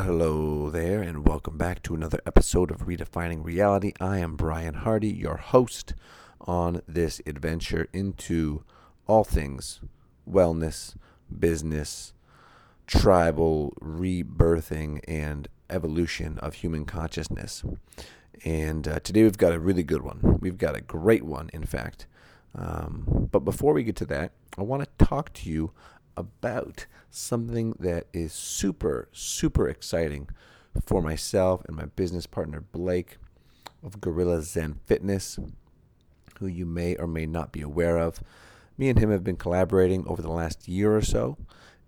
Hello there, and welcome back to another episode of Redefining Reality. I am Brian Hardy, your host on this adventure into all things wellness, business, tribal rebirthing, and evolution of human consciousness. And uh, today we've got a really good one. We've got a great one, in fact. Um, but before we get to that, I want to talk to you about something that is super, super exciting for myself and my business partner Blake of Gorilla Zen Fitness, who you may or may not be aware of. Me and him have been collaborating over the last year or so,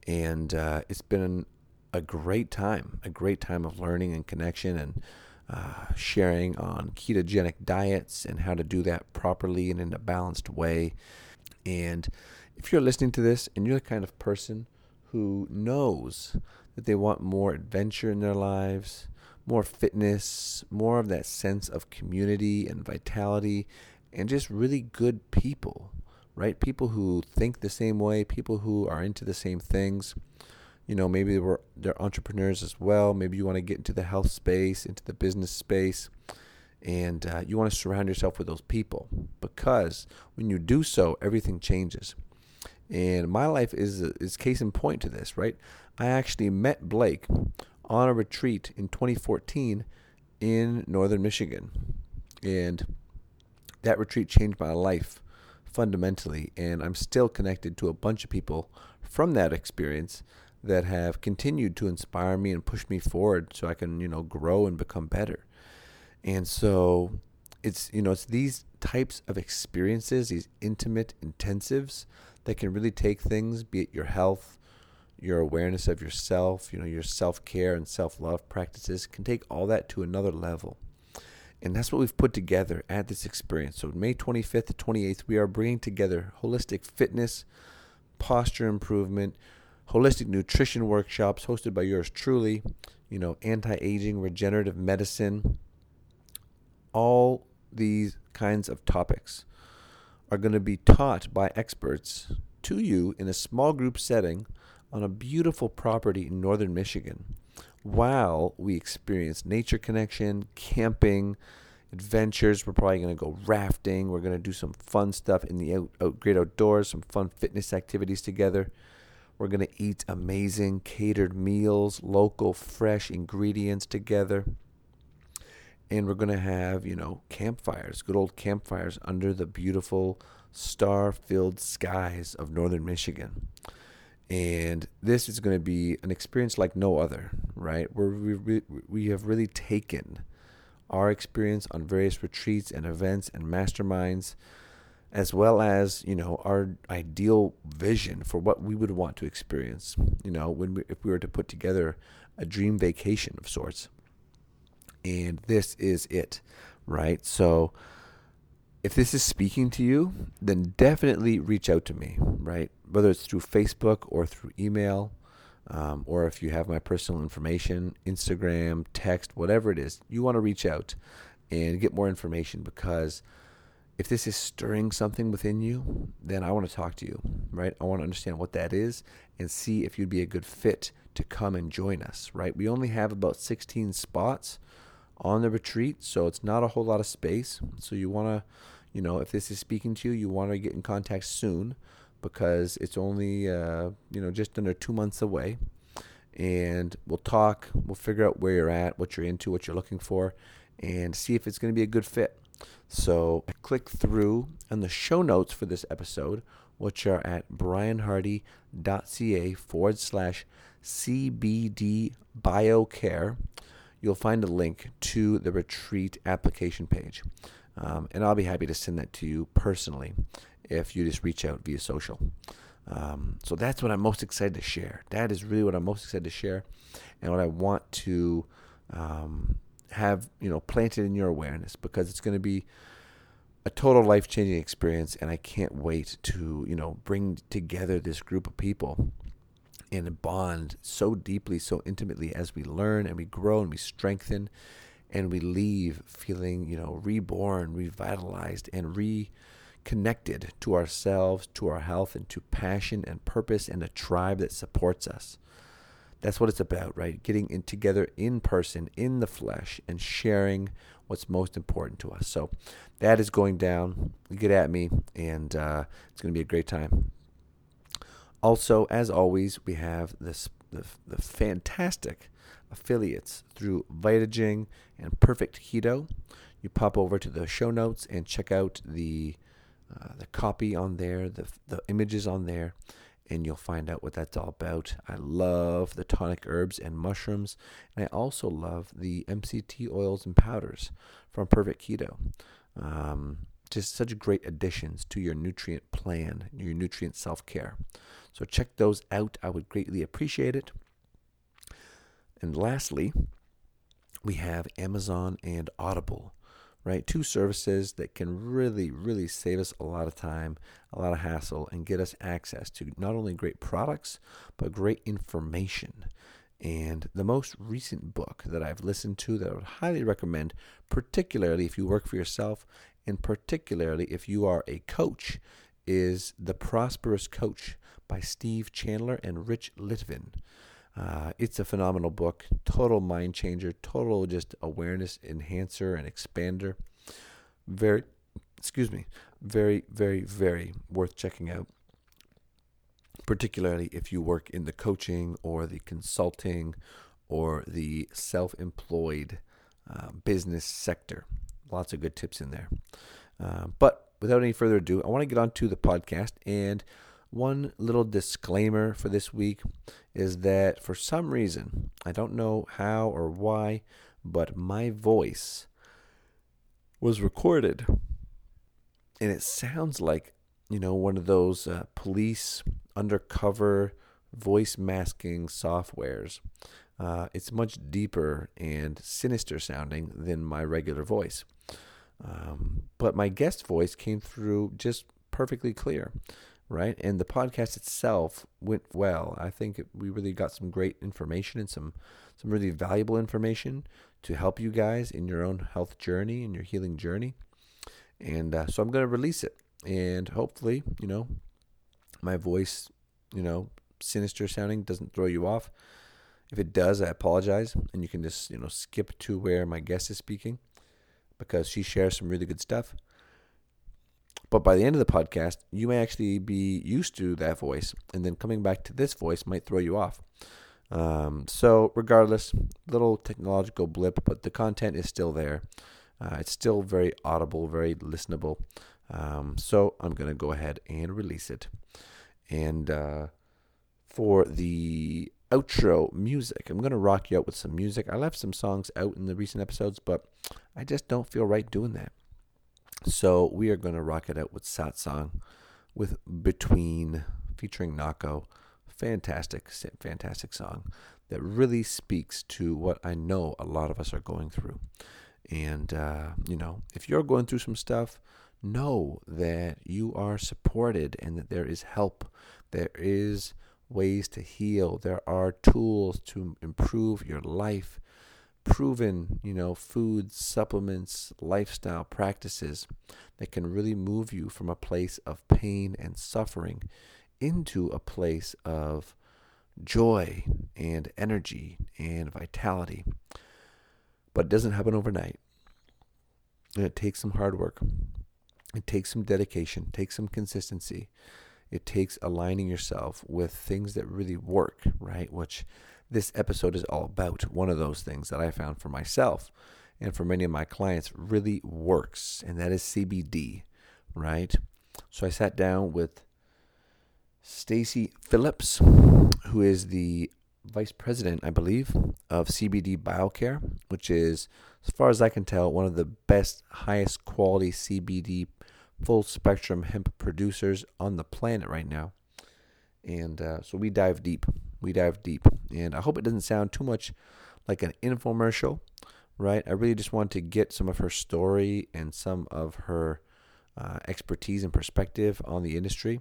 and uh, it's been a great time, a great time of learning and connection and uh, sharing on ketogenic diets and how to do that properly and in a balanced way. And if you're listening to this and you're the kind of person who knows that they want more adventure in their lives, more fitness, more of that sense of community and vitality, and just really good people, right? People who think the same way, people who are into the same things. You know, maybe they're, they're entrepreneurs as well. Maybe you want to get into the health space, into the business space, and uh, you want to surround yourself with those people because when you do so, everything changes. And my life is is case in point to this, right? I actually met Blake on a retreat in 2014 in northern Michigan. And that retreat changed my life fundamentally and I'm still connected to a bunch of people from that experience that have continued to inspire me and push me forward so I can, you know, grow and become better. And so it's you know, it's these types of experiences, these intimate intensives that can really take things, be it your health, your awareness of yourself, you know, your self care and self love practices, can take all that to another level. And that's what we've put together at this experience. So, May 25th to 28th, we are bringing together holistic fitness, posture improvement, holistic nutrition workshops hosted by yours truly, you know, anti aging, regenerative medicine, all these kinds of topics are going to be taught by experts to you in a small group setting on a beautiful property in northern Michigan while we experience nature connection, camping, adventures. We're probably going to go rafting. We're going to do some fun stuff in the out, out, great outdoors, some fun fitness activities together. We're going to eat amazing catered meals, local, fresh ingredients together and we're going to have, you know, campfires, good old campfires under the beautiful star filled skies of northern Michigan. And this is going to be an experience like no other, right? Where we, we have really taken our experience on various retreats and events and masterminds, as well as, you know, our ideal vision for what we would want to experience, you know, when we, if we were to put together a dream vacation of sorts and this is it, right? So if this is speaking to you, then definitely reach out to me, right? Whether it's through Facebook or through email, um, or if you have my personal information, Instagram, text, whatever it is, you want to reach out and get more information because if this is stirring something within you, then I want to talk to you, right? I want to understand what that is and see if you'd be a good fit to come and join us, right? We only have about 16 spots on the retreat, so it's not a whole lot of space. So you want to, you know, if this is speaking to you, you want to get in contact soon because it's only, uh, you know, just under two months away. And we'll talk, we'll figure out where you're at, what you're into, what you're looking for, and see if it's going to be a good fit. So click through on the show notes for this episode, which are at brianhardy.ca forward slash CBD biocare you'll find a link to the retreat application page. Um, and I'll be happy to send that to you personally if you just reach out via social. Um, so that's what I'm most excited to share. That is really what I'm most excited to share, and what I want to um, have you know planted in your awareness because it's going to be a total life changing experience, and I can't wait to you know bring together this group of people and bond so deeply, so intimately as we learn and we grow and we strengthen and we leave feeling, you know, reborn, revitalized, and reconnected to ourselves, to our health, and to passion and purpose and a tribe that supports us. That's what it's about, right? Getting in together in person, in the flesh, and sharing what's most important to us. So that is going down. Get at me, and uh, it's going to be a great time. Also, as always, we have this the, the fantastic affiliates through Vitaging and Perfect Keto. You pop over to the show notes and check out the uh, the copy on there, the the images on there, and you'll find out what that's all about. I love the tonic herbs and mushrooms, and I also love the MCT oils and powders from Perfect Keto. Um, just such great additions to your nutrient plan, your nutrient self care. So check those out. I would greatly appreciate it. And lastly, we have Amazon and Audible, right? Two services that can really, really save us a lot of time, a lot of hassle, and get us access to not only great products, but great information. And the most recent book that I've listened to that I would highly recommend, particularly if you work for yourself, and particularly if you are a coach, is The Prosperous Coach by Steve Chandler and Rich Litvin. Uh, it's a phenomenal book, total mind changer, total just awareness enhancer and expander. Very, excuse me, very, very, very worth checking out. Particularly if you work in the coaching or the consulting or the self employed uh, business sector. Lots of good tips in there. Uh, but without any further ado, I want to get on to the podcast and one little disclaimer for this week is that for some reason, I don't know how or why, but my voice was recorded. And it sounds like, you know, one of those uh, police undercover voice masking softwares. Uh, it's much deeper and sinister sounding than my regular voice. Um, but my guest voice came through just perfectly clear right? And the podcast itself went well. I think we really got some great information and some some really valuable information to help you guys in your own health journey and your healing journey. And uh, so I'm going to release it, and hopefully, you know, my voice, you know, sinister sounding doesn't throw you off. If it does, I apologize, and you can just you know skip to where my guest is speaking because she shares some really good stuff. But by the end of the podcast, you may actually be used to that voice, and then coming back to this voice might throw you off. Um, so, regardless, little technological blip, but the content is still there. Uh, it's still very audible, very listenable. Um, so, I'm going to go ahead and release it. And uh, for the outro music, I'm going to rock you out with some music. I left some songs out in the recent episodes, but I just don't feel right doing that. So we are going to rock it out with Satsang with Between featuring Nahko. Fantastic, fantastic song that really speaks to what I know a lot of us are going through. And, uh, you know, if you're going through some stuff, know that you are supported and that there is help. There is ways to heal. There are tools to improve your life proven, you know, foods, supplements, lifestyle practices that can really move you from a place of pain and suffering into a place of joy and energy and vitality. But it doesn't happen overnight. And it takes some hard work. It takes some dedication, takes some consistency. It takes aligning yourself with things that really work, right? Which this episode is all about. One of those things that I found for myself and for many of my clients really works, and that is CBD, right? So I sat down with Stacy Phillips, who is the vice president, I believe, of CBD BioCare, which is, as far as I can tell, one of the best, highest quality CBD full spectrum hemp producers on the planet right now. And uh, so we dive deep. We dive deep. And I hope it doesn't sound too much like an infomercial, right? I really just want to get some of her story and some of her uh, expertise and perspective on the industry.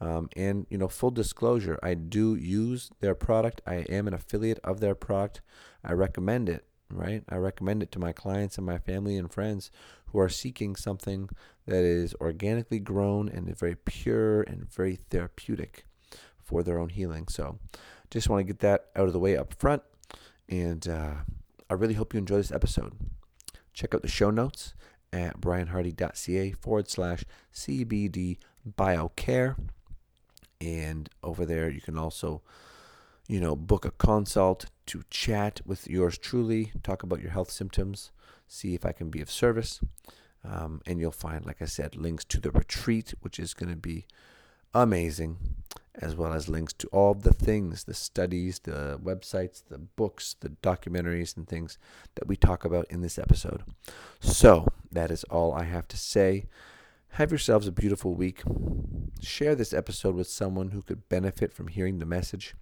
Um, and you know, full disclosure, I do use their product. I am an affiliate of their product. I recommend it. Right, I recommend it to my clients and my family and friends who are seeking something that is organically grown and very pure and very therapeutic for their own healing. So, just want to get that out of the way up front. And uh, I really hope you enjoy this episode. Check out the show notes at brianhardy.ca forward slash CBD biocare. And over there, you can also, you know, book a consult to chat with yours truly, talk about your health symptoms, see if I can be of service. Um, and you'll find, like I said, links to the retreat, which is going to be amazing, as well as links to all the things the studies, the websites, the books, the documentaries, and things that we talk about in this episode. So, that is all I have to say. Have yourselves a beautiful week. Share this episode with someone who could benefit from hearing the message.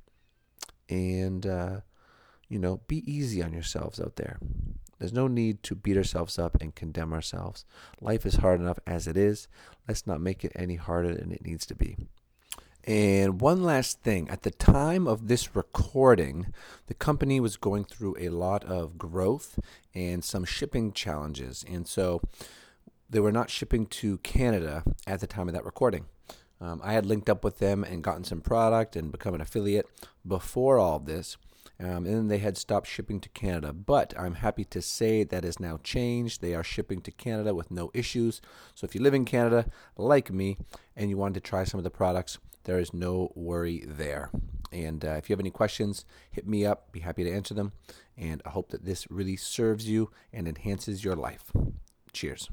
And, uh, you know, be easy on yourselves out there. There's no need to beat ourselves up and condemn ourselves. Life is hard enough as it is. Let's not make it any harder than it needs to be. And one last thing at the time of this recording, the company was going through a lot of growth and some shipping challenges. And so they were not shipping to Canada at the time of that recording. Um, I had linked up with them and gotten some product and become an affiliate before all this. Um, and then they had stopped shipping to Canada. But I'm happy to say that has now changed. They are shipping to Canada with no issues. So if you live in Canada, like me, and you wanted to try some of the products, there is no worry there. And uh, if you have any questions, hit me up. Be happy to answer them. And I hope that this really serves you and enhances your life. Cheers.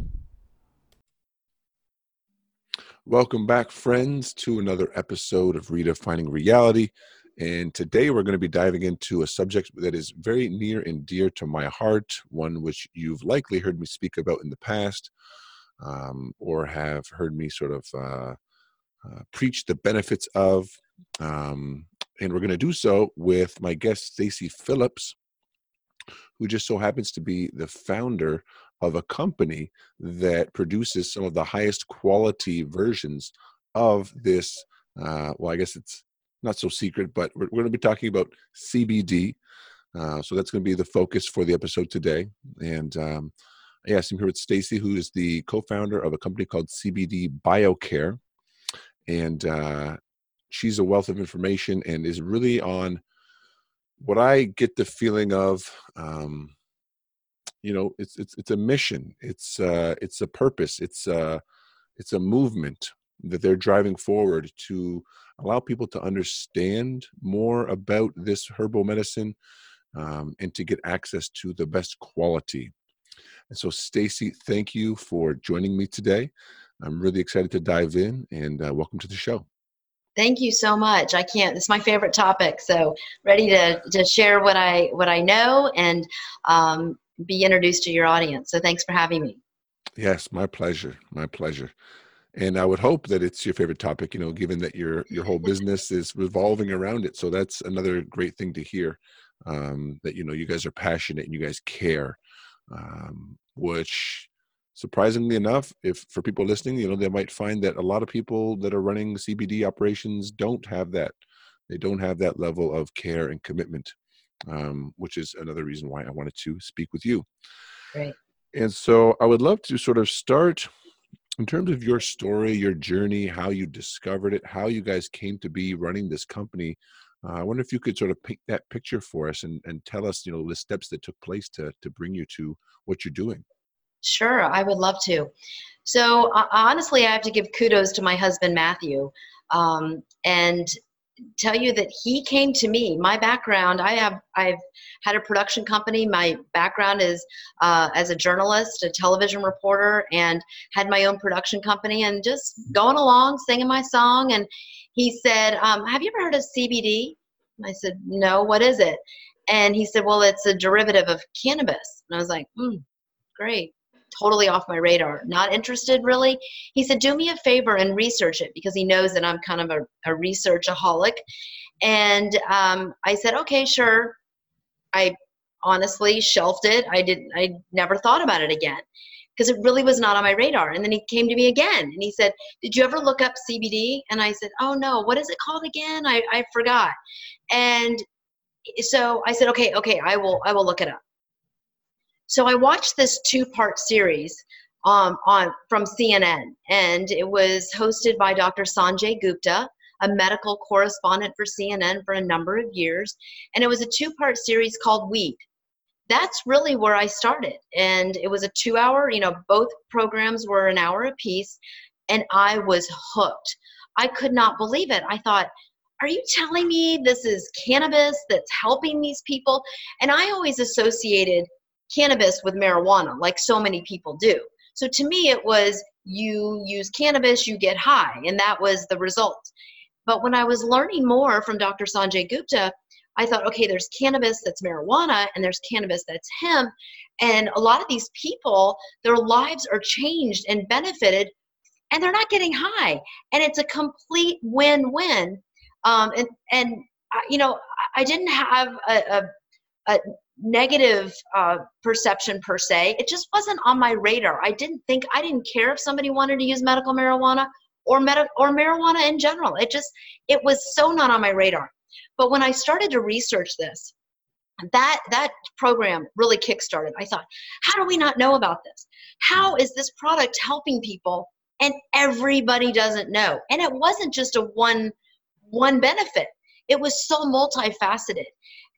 Welcome back, friends, to another episode of Redefining Reality. And today we're going to be diving into a subject that is very near and dear to my heart, one which you've likely heard me speak about in the past um, or have heard me sort of uh, uh, preach the benefits of. Um, and we're going to do so with my guest, Stacy Phillips, who just so happens to be the founder of a company that produces some of the highest quality versions of this. Uh, well, I guess it's not so secret, but we're, we're going to be talking about CBD. Uh, so that's going to be the focus for the episode today. And um, yes, I'm here with Stacy, who is the co-founder of a company called CBD BioCare, and uh, she's a wealth of information and is really on what I get the feeling of. Um, you know, it's it's it's a mission. It's uh, it's a purpose. It's uh, it's a movement that they're driving forward to allow people to understand more about this herbal medicine um, and to get access to the best quality. And so, Stacy, thank you for joining me today. I'm really excited to dive in and uh, welcome to the show. Thank you so much. I can't. It's my favorite topic. So ready to to share what I what I know and um, be introduced to your audience. So thanks for having me. Yes, my pleasure. My pleasure and I would hope that it's your favorite topic. You know, given that your your whole business is revolving around it. So that's another great thing to hear. Um, that you know you guys are passionate and you guys care, um, which surprisingly enough, if for people listening, you know they might find that a lot of people that are running CBD operations don't have that. They don't have that level of care and commitment, um, which is another reason why I wanted to speak with you. Right. And so I would love to sort of start in terms of your story, your journey, how you discovered it, how you guys came to be running this company, uh, I wonder if you could sort of paint that picture for us and, and tell us, you know, the steps that took place to to bring you to what you're doing. Sure, I would love to. So uh, honestly, I have to give kudos to my husband Matthew, um, and tell you that he came to me. My background, I have, I've had a production company. My background is uh, as a journalist, a television reporter, and had my own production company. And just going along, singing my song, and he said, um, "Have you ever heard of CBD?" I said, no, what is it? And he said, well, it's a derivative of cannabis. And I was like, hmm, great. Totally off my radar. Not interested, really. He said, do me a favor and research it because he knows that I'm kind of a, a researchaholic. And um, I said, okay, sure. I honestly shelved it. I didn't, I never thought about it again because it really was not on my radar. And then he came to me again and he said, Did you ever look up CBD? And I said, Oh no, what is it called again? I, I forgot. And so I said, Okay, okay, I will I will look it up. So I watched this two-part series um, on from CNN, and it was hosted by Dr. Sanjay Gupta, a medical correspondent for CNN for a number of years, and it was a two-part series called Weed that's really where I started. And it was a two hour, you know, both programs were an hour apiece, and I was hooked. I could not believe it. I thought, are you telling me this is cannabis that's helping these people? And I always associated cannabis with marijuana, like so many people do. So to me, it was you use cannabis, you get high, and that was the result. But when I was learning more from Dr. Sanjay Gupta, I thought, okay, there's cannabis that's marijuana and there's cannabis that's hemp. And a lot of these people, their lives are changed and benefited, and they're not getting high. And it's a complete win win. Um, and, and you know, I didn't have a, a, a negative uh, perception per se. It just wasn't on my radar. I didn't think, I didn't care if somebody wanted to use medical marijuana or, med- or marijuana in general. It just, it was so not on my radar. But when I started to research this, that that program really kickstarted. I thought, how do we not know about this? How is this product helping people and everybody doesn't know? And it wasn't just a one one benefit. It was so multifaceted.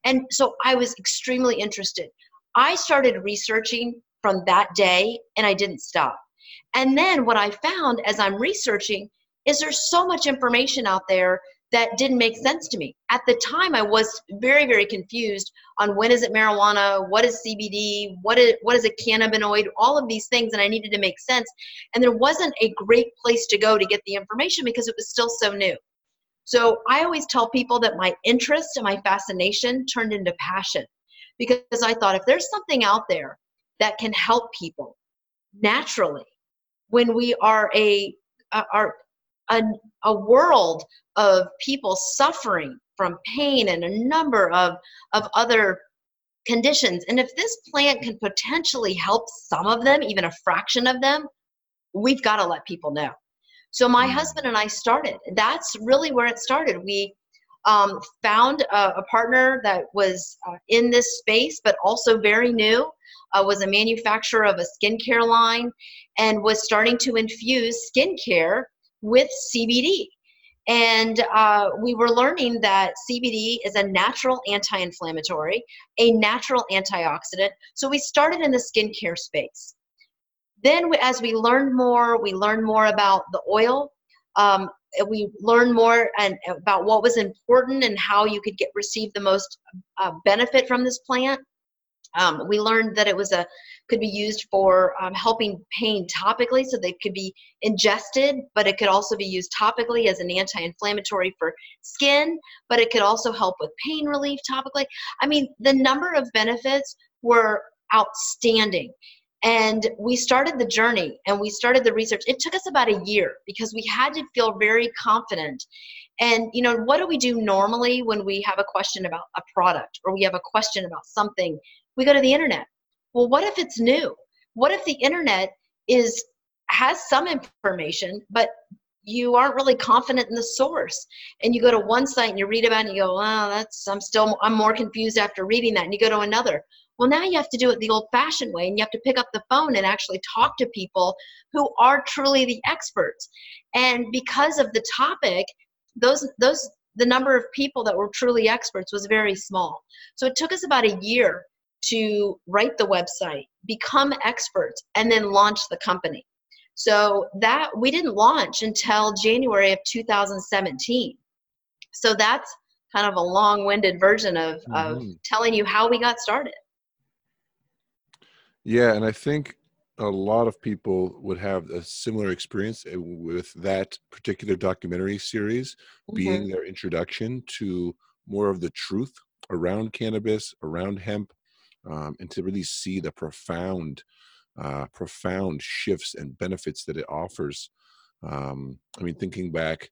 And so I was extremely interested. I started researching from that day and I didn't stop. And then what I found as I'm researching is there's so much information out there that didn't make sense to me. At the time, I was very, very confused on when is it marijuana, what is CBD, what is what is a cannabinoid, all of these things, and I needed to make sense. And there wasn't a great place to go to get the information because it was still so new. So I always tell people that my interest and my fascination turned into passion because I thought if there's something out there that can help people naturally when we are a are a, a world of people suffering from pain and a number of, of other conditions. And if this plant can potentially help some of them, even a fraction of them, we've got to let people know. So my mm. husband and I started. That's really where it started. We um, found a, a, partner that was uh, in this space, but also very new. Uh, was a manufacturer of a skincare line, and was starting to infuse skincare with CBD. And uh, we were learning that CBD is a natural anti inflammatory, a natural antioxidant. So we started in the skincare space. Then, as we learned more, we learned more about the oil. Um, we learned more and about what was important and how you could get receive the most uh, benefit from this plant. Um, we learned that it was a could be used for um, helping pain topically, so they could be ingested, but it could also be used topically as an anti-inflammatory for skin. But it could also help with pain relief topically. I mean, the number of benefits were outstanding. And we started the journey and we started the research. It took us about a year because we had to feel very confident. And, you know, what do we do normally when we have a question about a product or we have a question about something we go to the internet. Well, what if it's new? What if the internet is has some information, but you aren't really confident in the source and you go to one site and you read about it and you go oh that's i'm still i'm more confused after reading that and you go to another well now you have to do it the old fashioned way and you have to pick up the phone and actually talk to people who are truly the experts and because of the topic those those the number of people that were truly experts was very small so it took us about a year to write the website, become experts, and then launch the company. So that we didn't launch until January of 2017. So that's kind of a long-winded version of, mm-hmm. of telling you how we got started. Yeah, and I think a lot of people would have a similar experience with that particular documentary series mm-hmm. being their introduction to more of the truth around cannabis, around hemp, um, and to really see the profound, uh, profound shifts and benefits that it offers. Um, I mean, thinking back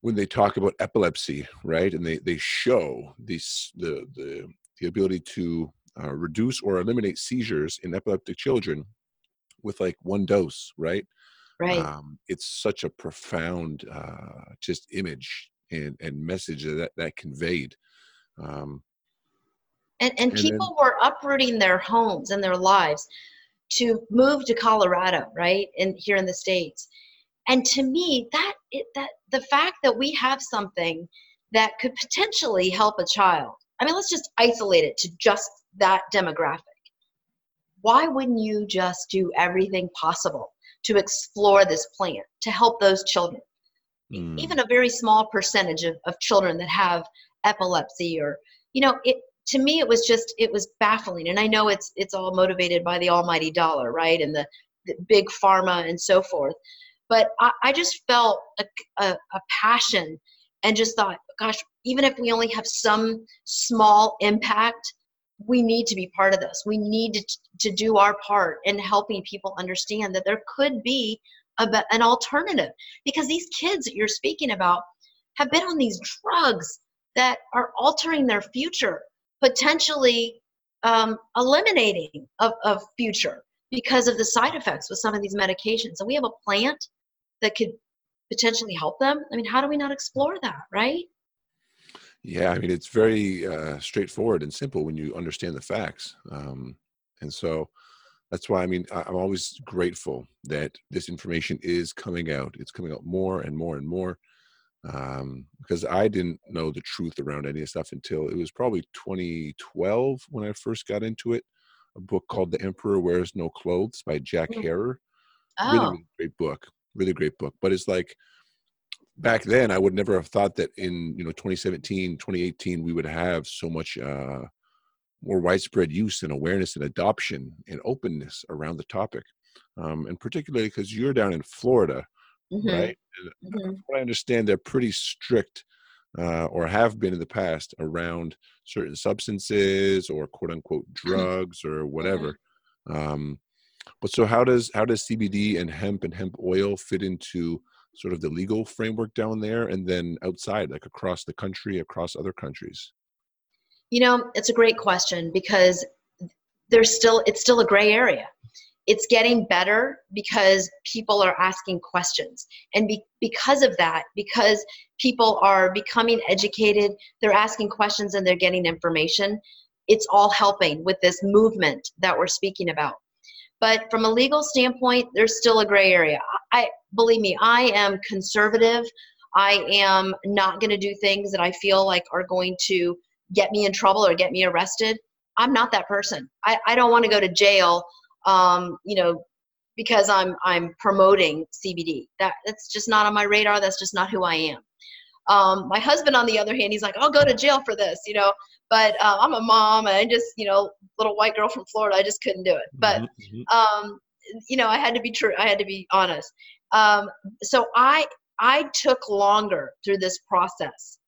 when they talk about epilepsy, right, and they they show these the the the ability to uh, reduce or eliminate seizures in epileptic children with like one dose, right? Right. Um, it's such a profound uh, just image and and message that that conveyed. Um, and and, and people then, were uprooting their homes and their lives to move to Colorado, right? And here in the states. And to me, that it, that the fact that we have something that could potentially help a child. I mean, let's just isolate it to just that demographic. Why wouldn't you just do everything possible to explore this plant to help those children? Mm. Even a very small percentage of, of children that have epilepsy or, you know, it, to me it was just it was baffling and i know it's it's all motivated by the almighty dollar right and the, the big pharma and so forth but i, I just felt a, a, a, passion and just thought gosh even if we only have some small impact we need to be part of this. We need to, to do our part in helping people understand that there could be a, an alternative because these kids that you're speaking about have been on these drugs that are altering their future, potentially um, eliminating a future because of the side effects with some of these medications. And we have a plant that could potentially help them. I mean, how do we not explore that, right? Yeah, I mean it's very uh, straightforward and simple when you understand the facts, um, and so that's why I mean I, am always grateful that this information is coming out. It's coming out more and more and more um, because I didn't know the truth around any of stuff until it was probably 2012 when I first got into it. A book called "The Emperor Wears No Clothes" by Jack mm. Herer. Oh. Really, really great book. Really great book. But it's like back then i would never have thought that in you know 2017 2018 we would have so much uh, more widespread use and awareness and adoption and openness around the topic um, and particularly because you're down in florida mm-hmm. right mm-hmm. i understand they're pretty strict uh, or have been in the past around certain substances or quote unquote mm-hmm. drugs or whatever um, but so how does how does cbd and hemp and hemp oil fit into sort of the legal framework down there and then outside like across the country across other countries? You know it's a great question because there's still it's still a gray area. It's getting better because people are asking questions. And be, because of that because people are becoming educated they're asking questions and they're getting information it's all helping with this movement that we're speaking about but from a legal standpoint, there's still a gray area. I believe me, I am conservative. I am not going to do things that I feel like are going to get me in trouble or get me arrested. I'm not that person. I, I don't want to go to jail, um, you know, because I'm I'm promoting CBD. That that's just not on my radar. That's just not who I am. Um, my husband, on the other hand, he's like, I'll go to jail for this, you know. But uh, I'm a mom, and I just, you know, little white girl from Florida, I just couldn't do it. But, mm-hmm, mm-hmm. um, you know, I had to be true. I had to be honest. Um, so I I took longer through this process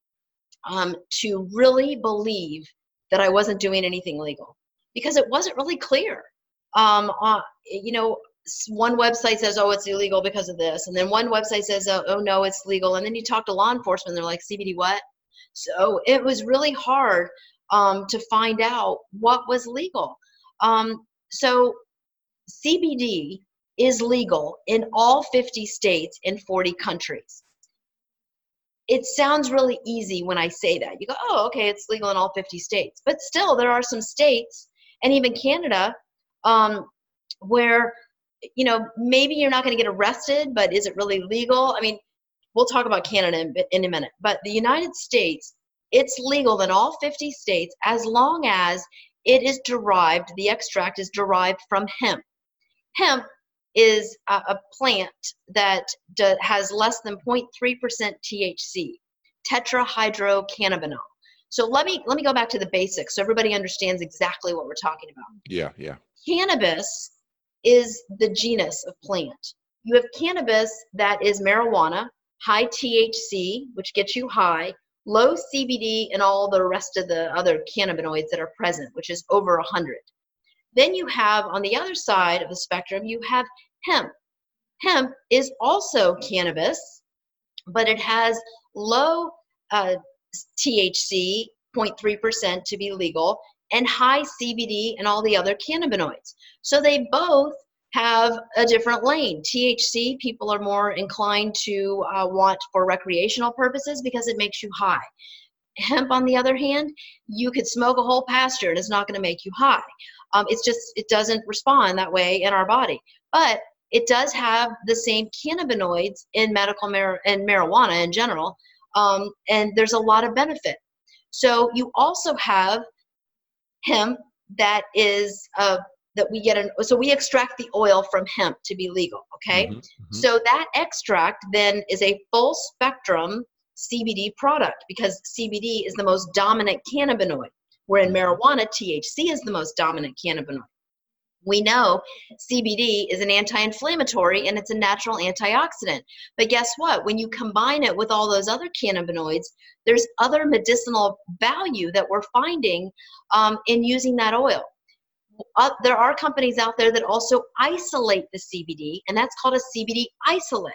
um, to really believe that I wasn't doing anything legal because it wasn't really clear. Um, uh, you know, one website says, oh, it's illegal because of this. And then one website says, oh, oh, no, it's legal. And then you talk to law enforcement, they're like, CBD what? So it was really hard um, to find out what was legal. Um, so CBD is legal in all 50 states in 40 countries. It sounds really easy when I say that. You go, oh, okay, it's legal in all 50 states. But still, there are some states, and even Canada, um, where you know, maybe you're not going to get arrested, but is it really legal? I mean, we'll talk about Canada in, in a minute, but the United States, it's legal in all 50 states as long as it is derived, the extract is derived from hemp. Hemp is a, a plant that do, has less than 0.3% THC, tetrahydrocannabinol. So let me let me go back to the basics so everybody understands exactly what we're talking about. Yeah, yeah. Cannabis is the genus of plant. You have cannabis that is marijuana, high THC, which gets you high, low CBD and all the rest of the other cannabinoids that are present, which is over 100. Then you have on the other side of the spectrum, you have hemp. Hemp is also cannabis, but it has low uh, THC, 0.3% to be legal, and high CBD and all the other cannabinoids. So they both have a different lane. THC, people are more inclined to uh, want for recreational purposes because it makes you high. Hemp, on the other hand, you could smoke a whole pasture and it's not going to make you high. Um, it's just, it doesn't respond that way in our body. But it does have the same cannabinoids in medical mar- and marijuana in general, um, and there's a lot of benefit. So you also have hemp that is uh, that we get an so we extract the oil from hemp to be legal okay mm-hmm, mm-hmm. so that extract then is a full spectrum cbd product because cbd is the most dominant cannabinoid where in mm-hmm. marijuana thc is the most dominant cannabinoid we know CBD is an anti inflammatory and it's a natural antioxidant. But guess what? When you combine it with all those other cannabinoids, there's other medicinal value that we're finding um, in using that oil uh, there are companies out there that also isolate the CBD, and that's called a CBD isolate.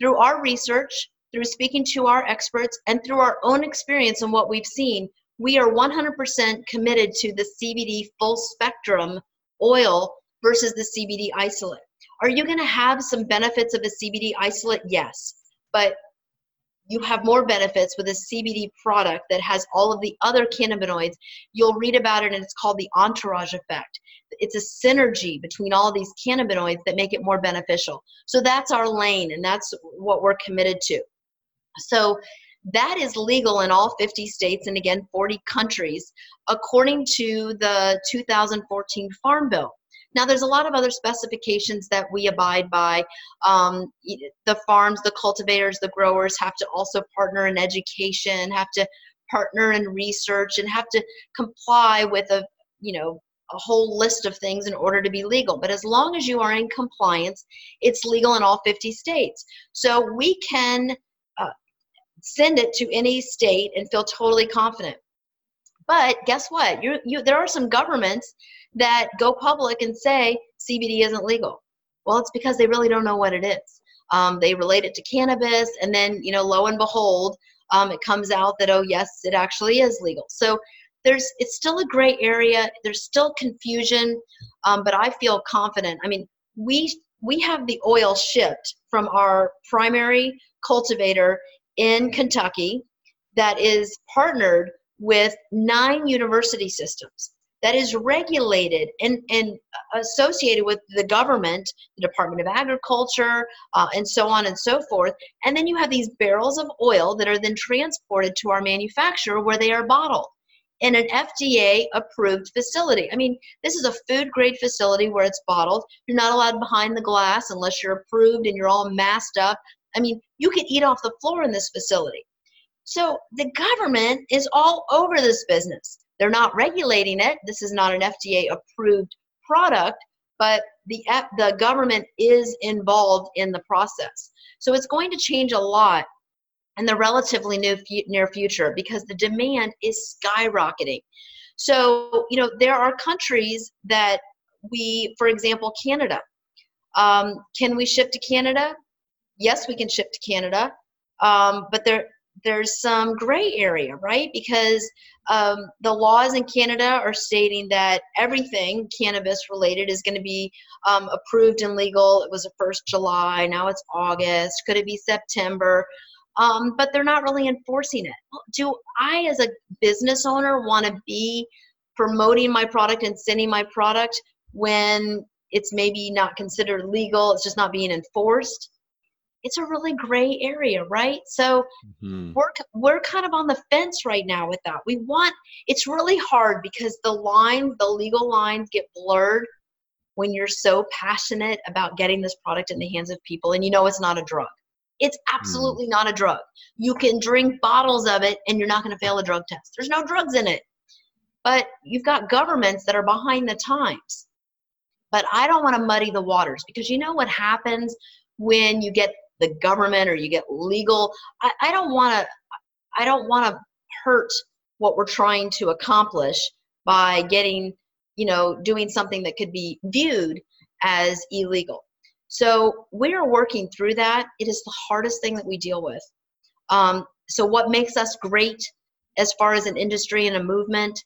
Through our research, through speaking to our experts, and through our own experience and what we've seen, we are 100% committed to the CBD full spectrum oil versus the CBD isolate. Are you going to have some benefits of a CBD isolate? Yes. But you have more benefits with a CBD product that has all of the other cannabinoids. You'll read about it, and it's called the entourage effect. It's a synergy between all these cannabinoids that make it more beneficial. So that's our lane, and that's what we're committed to. So that is legal in all 50 states and again 40 countries, according to the 2014 Farm Bill. Now, there's a lot of other specifications that we abide by. Um, the farms, the cultivators, the growers have to also partner in education, have to partner in research, and have to comply with a you know a whole list of things in order to be legal. But as long as you are in compliance, it's legal in all 50 states. So we can uh, send it to any state and feel totally confident. But guess what? You, you, there are some governments that go public and say CBD isn't legal. Well, it's because they really don't know what it is. Um, they relate it to cannabis, and then you know, lo and behold, um, it comes out that oh yes, it actually is legal. So there's it's still a gray area. There's still confusion, um, but I feel confident. I mean, we we have the oil shipped from our primary cultivator in Kentucky that is partnered with nine university systems that is regulated and, and associated with the government, the Department of Agriculture, uh, and so on and so forth. And then you have these barrels of oil that are then transported to our manufacturer where they are bottled in an FDA approved facility. I mean, this is a food grade facility where it's bottled. You're not allowed behind the glass unless you're approved and you're all masked up. I mean, you can eat off the floor in this facility. So the government is all over this business. They're not regulating it. This is not an FDA approved product, but the the government is involved in the process. So it's going to change a lot in the relatively new near future because the demand is skyrocketing. So you know there are countries that we, for example, Canada. Um, can we ship to Canada? Yes, we can ship to Canada, um, but there there's some gray area, right? Because um, the laws in Canada are stating that everything cannabis related is going to be um, approved and legal. It was the first July, now it's August. Could it be September? Um, but they're not really enforcing it. Do I, as a business owner, want to be promoting my product and sending my product when it's maybe not considered legal? It's just not being enforced it's a really gray area, right? So mm-hmm. we're we're kind of on the fence right now with that. We want it's really hard because the lines, the legal lines get blurred when you're so passionate about getting this product in the hands of people and you know it's not a drug. It's mm. absolutely mm. not a drug. You can drink bottles of it and you're not going to fail a drug test. There's no drugs in it. But you've got governments that are behind the times. But I don't want to muddy the waters because you know what happens when you get the government or you get legal. I, don't want to. I don't want to hurt what we're trying to accomplish by getting, you know, doing something that could be viewed as illegal. So we are working through that. It is the hardest thing that we deal with. Um, so what makes us great as far as an industry and a movement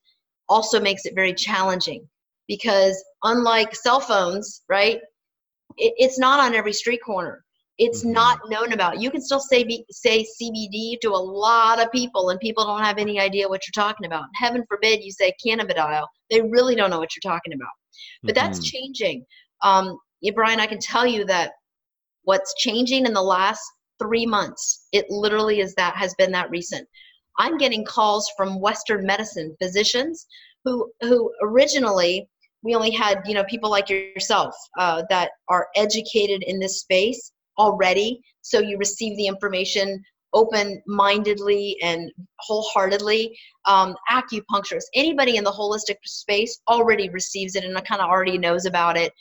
also makes it very challenging because unlike cell phones, right? It, it's not on every street corner. It's mm-hmm. not known about. You can still say say CBD to a lot of people, and people don't have any idea what you're talking about. Heaven forbid you say cannabidiol; they really don't know what you're talking about. But mm-hmm. that's changing. Um, yeah, Brian, I can tell you that what's changing in the last three months, it literally is that has been that recent. I'm getting calls from Western medicine physicians who who originally we only had you know people like yourself uh, that are educated in this space already so you receive the information open-mindedly and wholeheartedly um, acupuncturists anybody in the holistic space already receives it and kind of already knows about it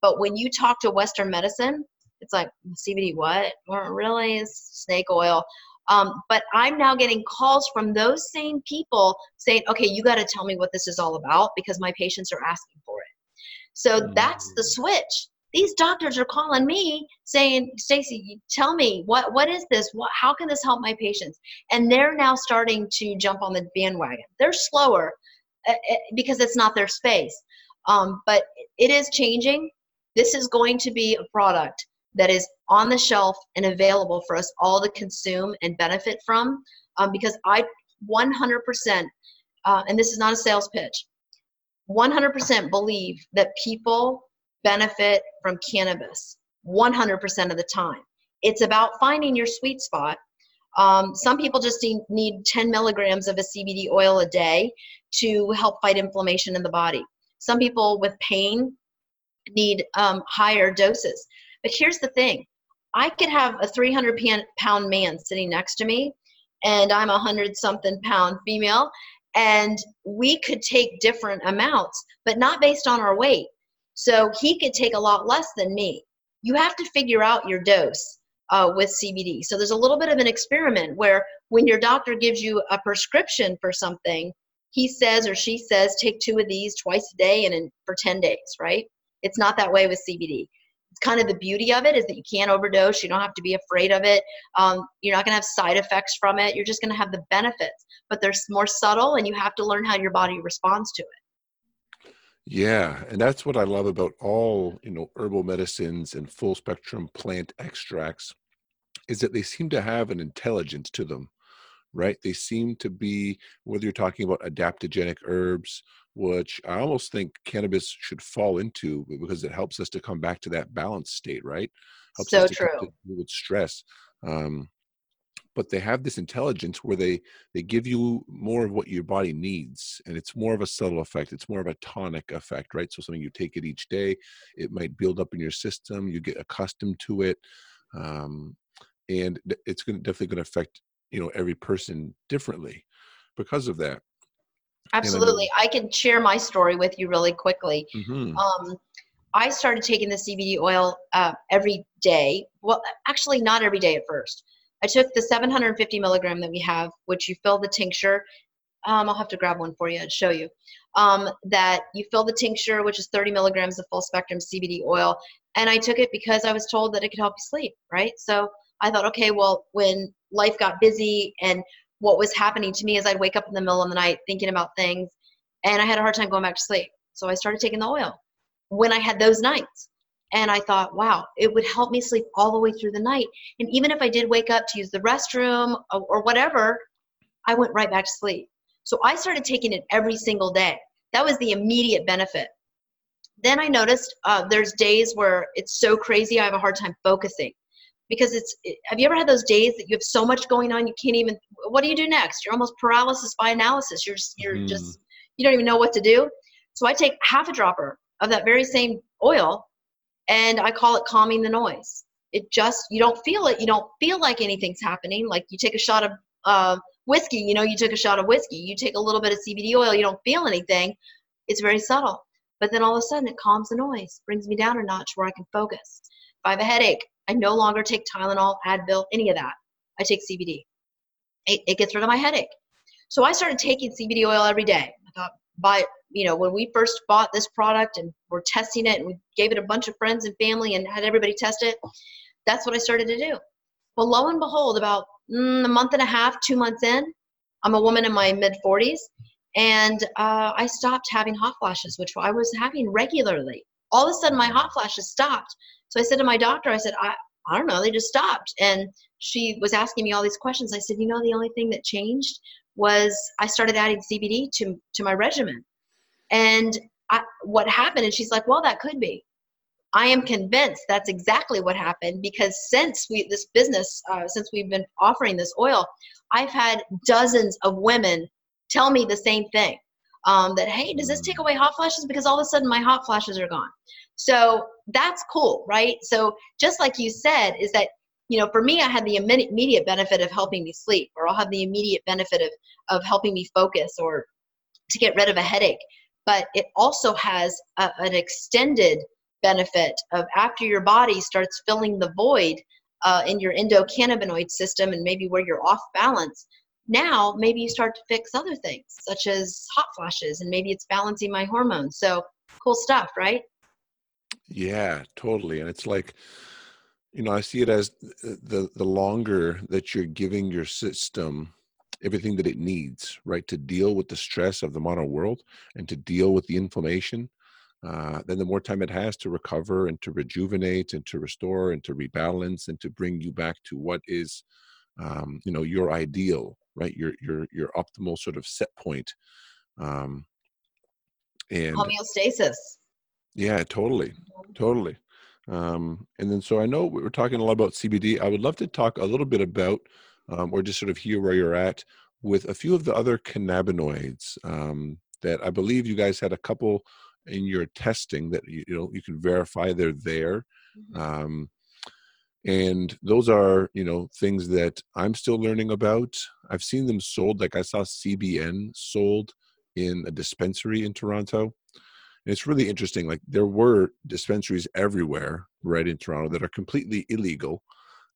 but when you talk to western medicine it's like cbd what well, really is snake oil um, but I'm now getting calls from those same people saying, okay, you got to tell me what this is all about because my patients are asking for it. So mm-hmm. that's the switch. These doctors are calling me saying, Stacy, tell me what what is this? What, how can this help my patients? And they're now starting to jump on the bandwagon. They're slower uh, uh, because it's not their space, um, but it is changing. This is going to be a product that is on the shelf and available for us all to consume and benefit from um, because i 100% uh, and this is not a sales pitch 100% believe that people benefit from cannabis 100% of the time. It's about finding your sweet spot. Um, some people just need 10 milligrams of a cbd oil a day to help fight inflammation in the body. Some people with pain need um, higher doses. But here's the thing. I could have a 300 pound man sitting next to me, and I'm a 100 something pound female, and we could take different amounts, but not based on our weight. So he could take a lot less than me. You have to figure out your dose uh, with CBD. So there's a little bit of an experiment where when your doctor gives you a prescription for something, he says or she says, take two of these twice a day and in, for 10 days, right? It's not that way with CBD It's kind of the beauty of it is that you can't overdose. You don't have to be afraid of it. Um, you're not going to have side effects from it. You're just going to have the benefits, but they're more subtle, and you have to learn how your body responds to it. Yeah, and that's what I love about all you know herbal medicines and full spectrum plant extracts, is that they seem to have an intelligence to them right? They seem to be, whether you're talking about adaptogenic herbs, which I almost think cannabis should fall into because it helps us to come back to that balanced state, right? Helps so us to true. with stress. Um, but they have this intelligence where they they give you more of what your body needs and it's more of a subtle effect it's more of a tonic effect right? So something you take it each day it might build up in your system you get accustomed to it um, and it's going to definitely going to affect you know every person differently because of that. Absolutely i can share my story with you really quickly. Mm-hmm. um, i started taking the cbd oil uh, every day well actually not every day at first i took the 750 milligram that we have which you fill the tincture um, i'll have to grab one for you and show you um, that you fill the tincture which is 30 milligrams of full spectrum cbd oil and i took it because i was told that it could help you sleep right so I thought, okay, well, when life got busy and what was happening to me is I'd wake up in the middle of the night thinking about things and I had a hard time going back to sleep. So I started taking the oil when I had those nights. And I thought, wow, it would help me sleep all the way through the night. And even if I did wake up to use the restroom or, or whatever, I went right back to sleep. So I started taking it every single day. That was the immediate benefit. Then I noticed uh, there's days where it's so crazy I have a hard time focusing because it's have you ever had those days that you have so much going on you can't even what do you do next you're almost paralysis by analysis you're just you're mm. just you don't even know what to do so i take half a dropper of that very same oil and i call it calming the noise it just you don't feel it you don't feel like anything's happening like you take a shot of uh, whiskey you know you took a shot of whiskey you take a little bit of cbd oil you don't feel anything it's very subtle but then all of a sudden it calms the noise brings me down a notch where i can focus if i have a headache I no longer take Tylenol, Advil, any of that. I take CBD. it, it gets rid of my headache. So I started taking CBD oil every day. I thought, by you know, when we first bought this product and we're testing it, and we gave it a bunch of friends and family and had everybody test it, that's what I started to do. Well, lo and behold, about mm, a month and a half, two months in, I'm a woman in my mid 40s, and uh, I stopped having hot flashes, which I was having regularly. All of a sudden, my hot flashes stopped. So I said to my doctor, I said, I, I don't know, they just stopped. And she was asking me all these questions. I said, you know, the only thing that changed was I started adding CBD to, to my regimen. And I, what happened? And she's like, well, that could be. I am convinced that's exactly what happened because since we this business, uh, since we've been offering this oil, I've had dozens of women tell me the same thing. Um, that hey, does this take away hot flashes? Because all of a sudden my hot flashes are gone. So that's cool, right? So just like you said, is that you know, for me, I had the immediate benefit of helping me sleep, or I'll have the immediate benefit of of helping me focus, or to get rid of a headache. But it also has a, an extended benefit of after your body starts filling the void uh, in your endocannabinoid system and maybe where you're off balance now maybe you start to fix other things such as hot flashes and maybe it's balancing my hormones. So cool stuff right? Yeah totally and it's like you know i see it as the the longer that you're giving your system everything that it needs right to deal with the stress of the modern world and to deal with the inflammation uh, then the more time it has to recover and to rejuvenate and to restore and to rebalance and to bring you back to what is um, you know your ideal right your your your optimal sort of set point um and homeostasis. Yeah totally mm-hmm. totally. Um and then so i know we are talking a lot about cbd i would love to talk a little bit about um, or just sort of hear where you're at with a few of the other cannabinoids um, that i believe you guys had a couple in your testing that you, you know you can verify they're there mm-hmm. um, and those are you know things that i'm still learning about i've seen them sold like i saw cbn sold in a dispensary in toronto and it's really interesting like there were dispensaries everywhere right in toronto that are completely illegal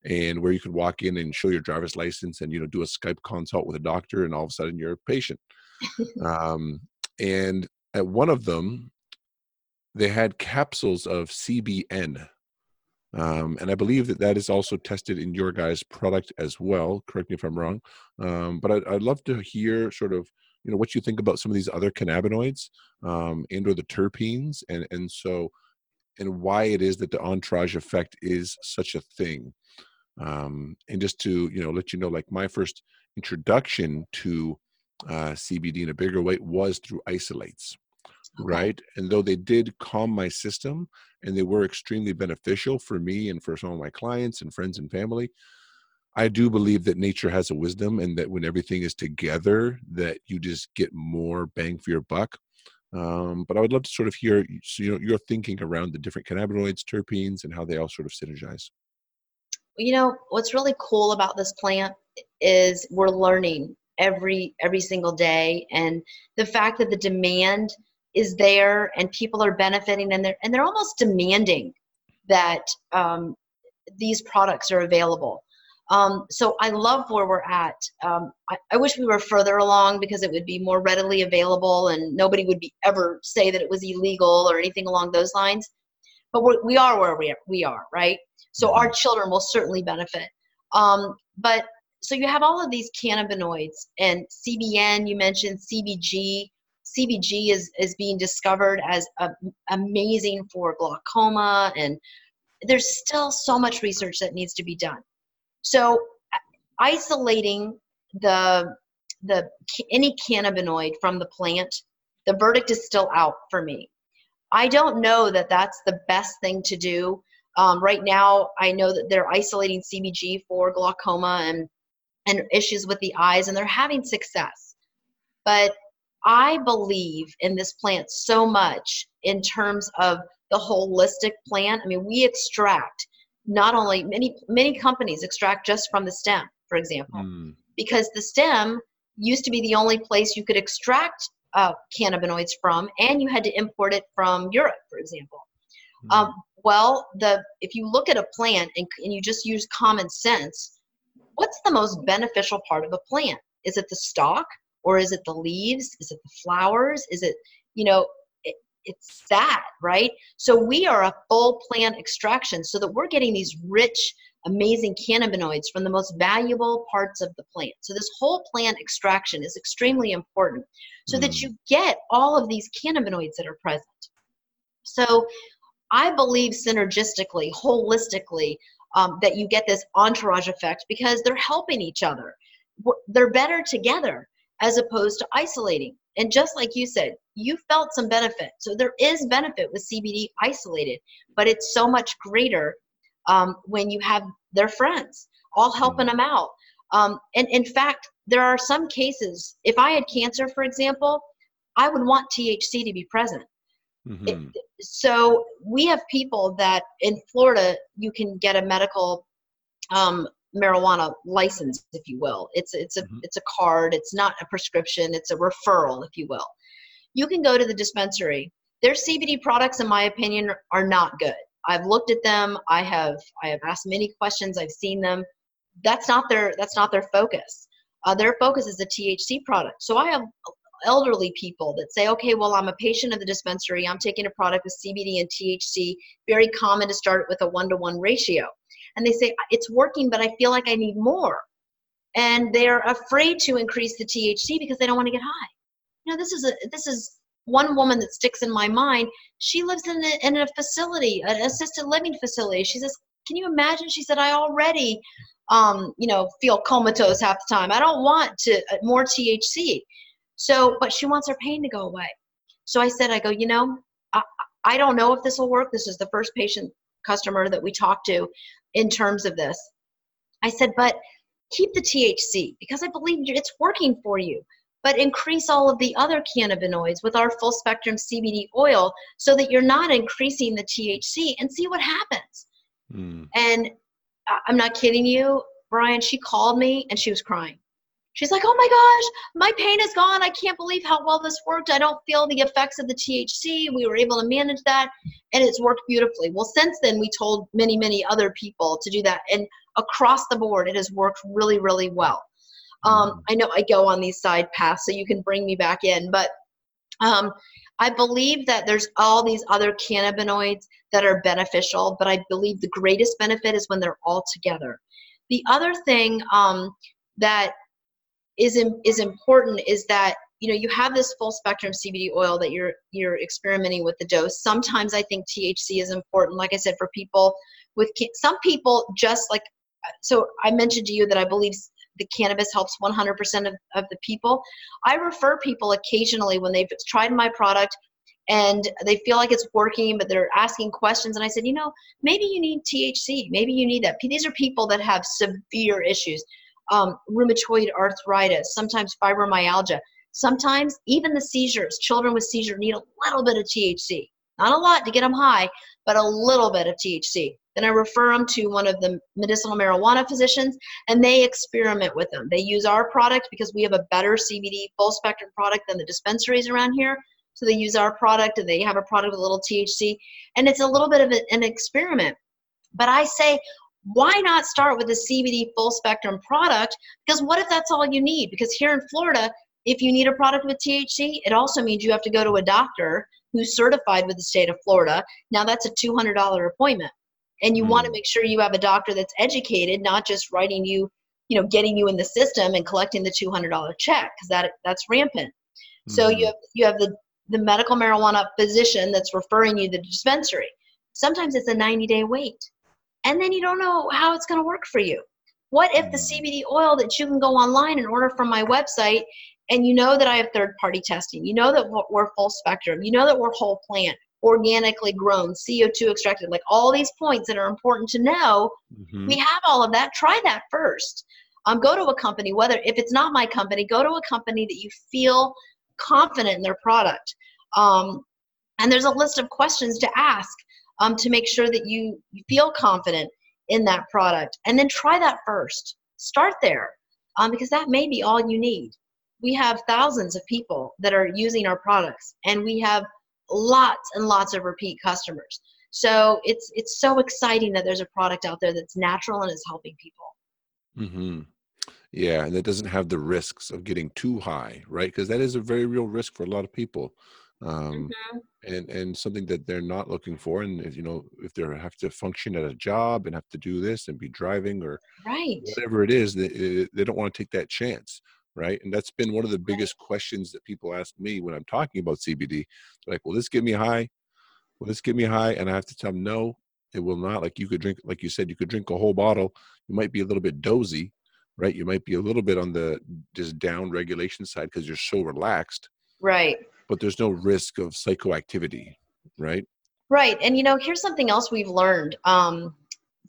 and where you could walk in and show your driver's license and you know do a skype consult with a doctor and all of a sudden you're a patient um, and at one of them they had capsules of CBN. Um, and I believe that that is also tested in your guys' product as well. Correct me if I'm wrong. Um, but I'd, I'd, love to hear sort of, you know, what you think about some of these other cannabinoids um, and or the terpenes. And, and so, and why it is that the entourage effect is such a thing. Um, and just to, you know, let you know, like my first introduction to uh, CBD in a bigger way was through isolates right? And though they did calm my system and they were extremely beneficial for me and for some of my clients and friends and family, I do believe that nature has a wisdom and that when everything is together, that you just get more bang for your buck. Um, but I would love to sort of hear you know your thinking around the different cannabinoids, terpenes, and how they all sort of synergize. You know what's really cool about this plant is we're learning every every single day, and the fact that the demand is there and people are benefiting and they're and they're almost demanding that um, these products are available. Um, so I love where we're at. Um, I, I, wish we were further along because it would be more readily available and nobody would be ever say that it was illegal or anything along those lines. But we're, we are where we are, we are, right? So our children will certainly benefit. Um, but so you have all of these cannabinoids and CBN, you mentioned CBG, CBG is, is being discovered as a, amazing for glaucoma, and there's still so much research that needs to be done. So, isolating the the any cannabinoid from the plant, the verdict is still out for me. I don't know that that's the best thing to do. Um, right now, I know that they're isolating CBG for glaucoma and and issues with the eyes, and they're having success. But I believe in this plant so much in terms of the holistic plant. I mean, we extract not only many many companies extract just from the stem, for example, mm. because the stem used to be the only place you could extract uh, cannabinoids from, and you had to import it from Europe, for example. Mm. Um, well, the if you look at a plant and, and you just use common sense, what's the most beneficial part of a plant? Is it the stalk or is it the leaves? Is it the flowers? Is it, you know, it, it's that, right? So we are a full plant extraction so that we're getting these rich, amazing cannabinoids from the most valuable parts of the plant. So this whole plant extraction is extremely important so mm. that you get all of these cannabinoids that are present. So I believe synergistically, holistically, um, that you get this entourage effect because they're helping each other. They're better together as opposed to isolating. And just like you said, you felt some benefit. So there is benefit with CBD isolated, but it's so much greater um, when you have their friends all helping mm-hmm. them out. Um, and in fact, there are some cases, if I had cancer, for example, I would want THC to be present. Mm-hmm. It, so we have people that in Florida, you can get a medical um, marijuana license, if you will. It's it's a mm-hmm. it's a card. It's not a prescription. It's a referral, if you will. You can go to the dispensary. Their CBD products, in my opinion, are not good. I've looked at them. I have I have asked many questions. I've seen them. That's not their that's not their focus. Uh, their focus is the THC product. So I have elderly people that say, okay, well, I'm a patient of the dispensary. I'm taking a product with CBD and THC. Very common to start with a one to one ratio. And they say, it's working, but I feel like I need more. And they're afraid to increase the THC because they don't want to get high. You know, this is a this is one woman that sticks in my mind. She lives in a, in a facility, an assisted living facility. She says, "Can you imagine?" She said, "I already, um, you know, feel comatose half the time. I don't want to uh, more THC." So, but she wants her pain to go away. So I said, I go, you know, I, I don't know if this will work. This is the first patient customer that we talked to in terms of this. I said, but keep the THC because I believe it's working for you. But increase all of the other cannabinoids with our full spectrum CBD oil so that you're not increasing the THC and see what happens. Mm. And I'm not kidding you, Brian. She called me and she was crying. She's like, oh my gosh, my pain is gone. I can't believe how well this worked. I don't feel the effects of the THC. We were able to manage that, and it's worked beautifully. Well, since then, we told many, many other people to do that. And across the board, it has worked really, really well. Um, mm-hmm. I know I go on these side paths, so you can bring me back in, but um, I believe that there's all these other cannabinoids that are beneficial, but I believe the greatest benefit is when they're all together. The other thing um, that is is important is that you know you have this full spectrum CBD oil that you're you're experimenting with the dose. Sometimes I think THC is important. Like I said, for people with some people just like so I mentioned to you that I believe the cannabis helps 100% of, of the people. I refer people occasionally when they've tried my product and they feel like it's working, but they're asking questions. And I said, you know, maybe you need THC. Maybe you need that. These are people that have severe issues um, rheumatoid arthritis, sometimes fibromyalgia, sometimes even the seizures. Children with seizure need a little bit of THC, not a lot to get them high, but a little bit of THC. Then I refer them to one of the medicinal marijuana physicians, and they experiment with them. They use our product because we have a better CBD full spectrum product than the dispensaries around here. So they use our product and they have a product with a little THC, and it's a little bit of an experiment. But I say why not start with a CBD full spectrum product? Because what if that's all you need? Because here in Florida, if you need a product with THC, it also means you have to go to a doctor who's certified with the state of Florida. Now that's a $200 appointment. And you mm. want to make sure you have a doctor that's educated, not just writing you, you know, getting you in the system and collecting the $200 check because that that's rampant. Mm. So you have you have the the medical marijuana physician that's referring you to the dispensary. Sometimes it's a 90 day wait and then you don't know how it's going to work for you. What if the mm. CBD oil that you can go online and order from my website and you know that I have third party testing, you know that we're full spectrum, you know that we're whole plant, organically grown, CO2 extracted, like all these points that are important to know. Mm-hmm. We have all of that. Try that first. Um, go to a company, whether if it's not my company, go to a company that you feel confident in their product. Um, and there's a list of questions to ask um, to make sure that you, feel confident in that product. And then try that first. Start there um, because that may be all you need. We have thousands of people that are using our products, and we have lots and lots of repeat customers. So it's it's so exciting that there's a product out there that's natural and is helping people. hmm Yeah, and it doesn't have the risks of getting too high, right? Because that is a very real risk for a lot of people, um, hmm and and something that they're not looking for. And if, you know, if they have to function at a job and have to do this and be driving or Right. whatever it is, they they don't want to take that chance, right? And that's been one of the Right. biggest questions that people ask me when I'm talking about CBD. They're like, "Will this get me high? Will this get me high?" And I have to tell them, "No, it will not." Like you could drink, like you said, you could drink a whole bottle. You might be a little bit dozy, right? You might be a little bit on the just down regulation side because you're so relaxed, Right. But there's no risk of psychoactivity, right? Right. And you know, here's something else we've learned um,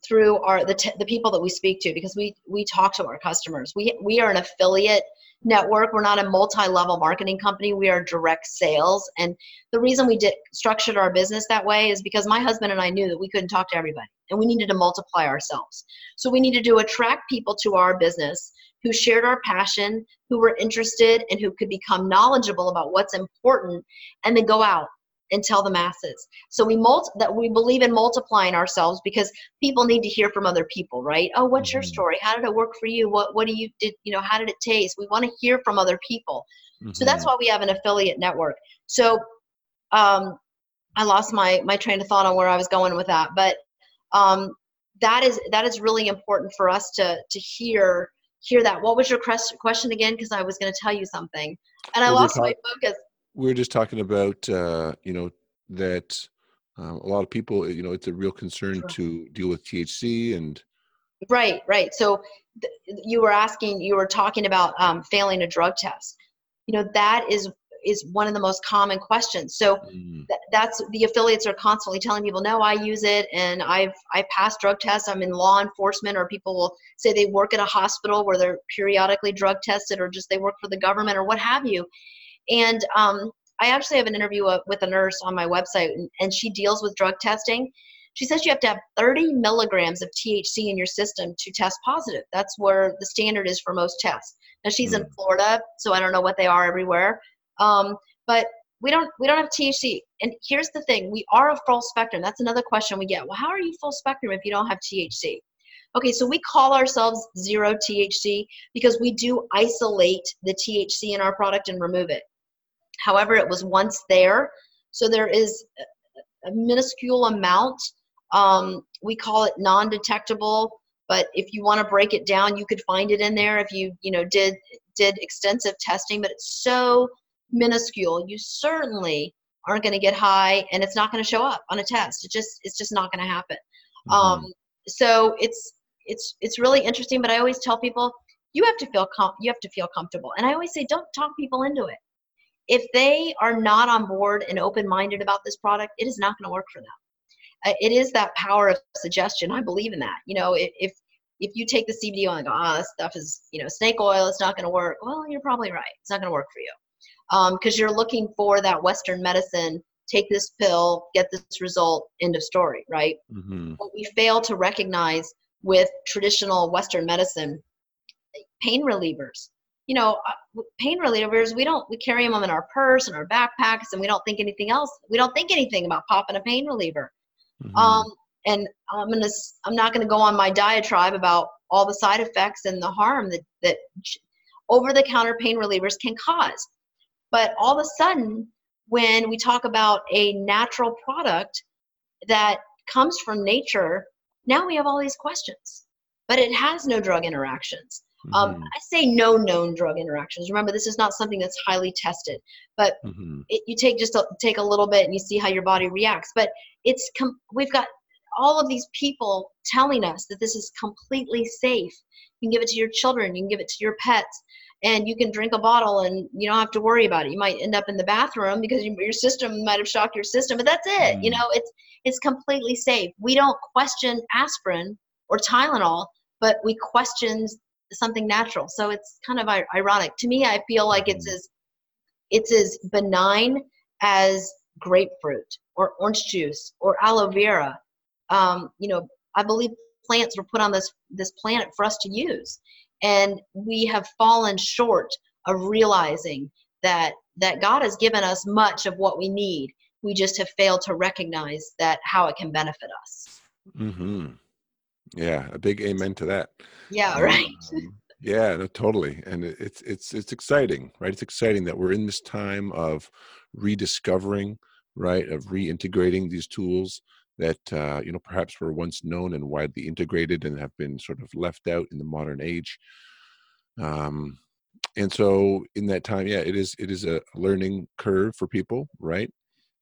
through our the, t- the people that we speak to because we we talk to our customers. We we are an affiliate network. We're not a multi-level marketing company. We are direct sales. And the reason we did structured our business that way is because my husband and I knew that we couldn't talk to everybody and we needed to multiply ourselves. So we needed to attract people to our business who shared our passion, who were interested and who could become knowledgeable about what's important and then go out and tell the masses. So we multi- that we believe in multiplying ourselves because people need to hear from other people, right? Oh, what's your Mhm. story? How did it work for you? What what do you did, you know, how did it taste? We want to hear from other people. So that's Mhm. why we have an affiliate network. So um I lost my my train of thought on where I was going with that, but um that is that is really important for us to to hear hear that. What was your ques- question again because I was going to tell you something and I Well, lost my focus. we're just talking about uh, you know that um, a lot of people you know it's a real concern Sure. to deal with THC and Right, right. So th- you were asking, you were talking about um, failing a drug test. You know that is is one of the most common questions. So Mm, th- that's the affiliates are constantly telling people, no, I use it, and I've I passed drug tests. I'm in law enforcement, or people will say they work at a hospital where they're periodically drug tested, or just they work for the government, or what have you. And um, I actually have an interview uh, with a nurse on my website, and, and she deals with drug testing. She says you have to have 30 milligrams of THC in your system to test positive. That's where the standard is for most tests. Now she's in Mm. Florida, so I don't know what they are everywhere. Um, but we don't we don't have THC. And here's the thing: we are a full spectrum. That's another question we get. Well, how are you full spectrum if you don't have THC? Okay, so we call ourselves zero THC because we do isolate the THC in our product and remove it. However, it was once there, so there is a minuscule amount. Um, we call it non-detectable, but if you want to break it down, you could find it in there if you you know did did extensive testing. But it's so minuscule, you certainly aren't going to get high, and it's not going to show up on a test. It just it's just not going to happen. mhm, Um, so it's it's it's really interesting. But I always tell people you have to feel com- you have to feel comfortable, and I always say don't talk people into it. If they are not on board and open minded about this product, it is not going to work for them. Uh, It is that power of suggestion. I believe in that. You know, if if, if you take the CBD oil and go, ah, this stuff is you know snake oil, it's not going to work. Well, you're probably right. It's not going to work for you because you're looking for that Western medicine. Take this pill, get this result. End of story. Right mhm, what we fail to recognize with traditional Western medicine, pain relievers. You know, uh, pain relievers, we don't, we carry them in our purse and our backpacks and we don't think anything else. We don't think anything about popping a pain reliever. mhm, Um, and I'm gonna, s- I'm not gonna go on my diatribe about all the side effects and the harm that that over-the-counter pain relievers can cause. But all of a sudden, when we talk about a natural product that comes from nature, now we have all these questions. But it has no drug interactions. Um, mhm, I say no known drug interactions. Remember, this is not something that's highly tested. But mhm, it, you take just a, take a little bit and you see how your body reacts but it's com- we've got all of these people telling us that this is completely safe you can give it to your children you can give it to your pets and you can drink a bottle and you don't have to worry about it you might end up in the bathroom because you, your system might have shocked your system but that's it you Mm. know it's it's completely safe we don't question aspirin or tylenol but we question something natural so it's kind of ironic to me i feel like it's Mhm. as it's as benign as grapefruit or orange juice or aloe vera. Um, you know, I believe plants were put on this this planet for us to use, and we have fallen short of realizing that that God has given us much of what we need. We just have failed to recognize that how it can benefit us. Mm-hmm. Yeah, a big amen to that. Yeah, right. Um, yeah, no, totally. And it- it's it's it's exciting, right? It's exciting that we're in this time of rediscovering, right, of reintegrating these tools that uh, you know perhaps were once known and widely integrated and have been sort of left out in the modern age. Um, and so in that time, yeah, it is it is a learning curve for people, right?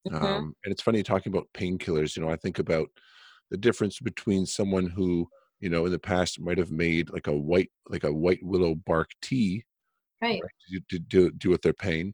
Mhm. Um, and it's funny talking about painkillers. You know, I think about the difference between someone who, you know, in the past might have made like a white, like a white willow bark tea Right. right, to, to do, do with their pain,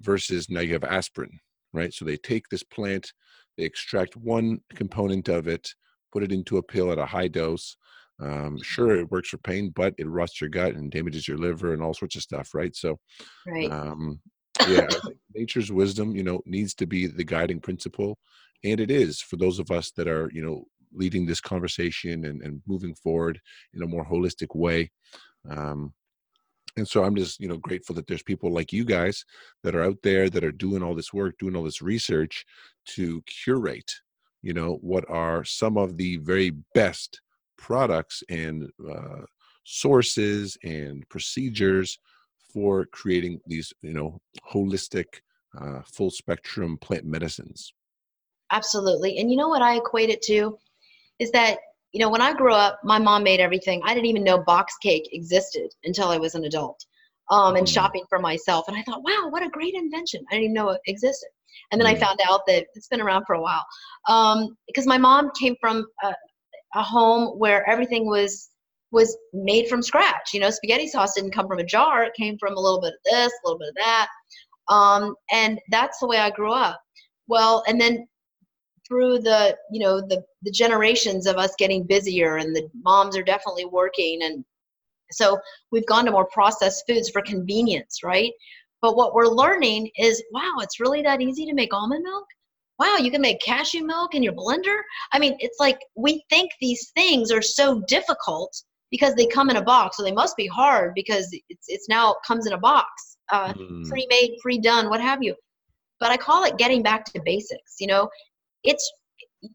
versus now you have aspirin, right? So they take this plant, they extract one component of it, put it into a pill at a high dose. Um, sure, it works for pain, but it rots your gut and damages your liver and all sorts of stuff, right? So Right. um, yeah, nature's wisdom, you know, needs to be the guiding principle, and it is for those of us that are, you know, leading this conversation and, and moving forward in a more holistic way. Um, and so I'm just, you know, grateful that there's people like you guys that are out there that are doing all this work, doing all this research to curate, you know, what are some of the very best products and uh, sources and procedures for creating these, you know, holistic, uh, full spectrum plant medicines. Absolutely. And you know what I equate it to is that, you know, when I grew up, my mom made everything. I didn't even know box cake existed until I was an adult um, and Mhm. shopping for myself. And I thought, wow, what a great invention. I didn't even know it existed. And then Mm. I found out that it's been around for a while. Um, because my mom came from a, a home where everything was was made from scratch. You know, spaghetti sauce didn't come from a jar. It came from a little bit of this, a little bit of that. Um, and that's the way I grew up. Well, and then through the you know the the generations of us getting busier and the moms are definitely working. And so we've gone to more processed foods for convenience right? But what we're learning is wow it's really that easy to make almond milk? Wow you can make cashew milk in your blender? I mean it's like we think these things are so difficult because they come in a box. So they must be hard because it's it's now comes in a box uh, Mm. pre-made pre-done what have you. But i call it getting back to basics you know it's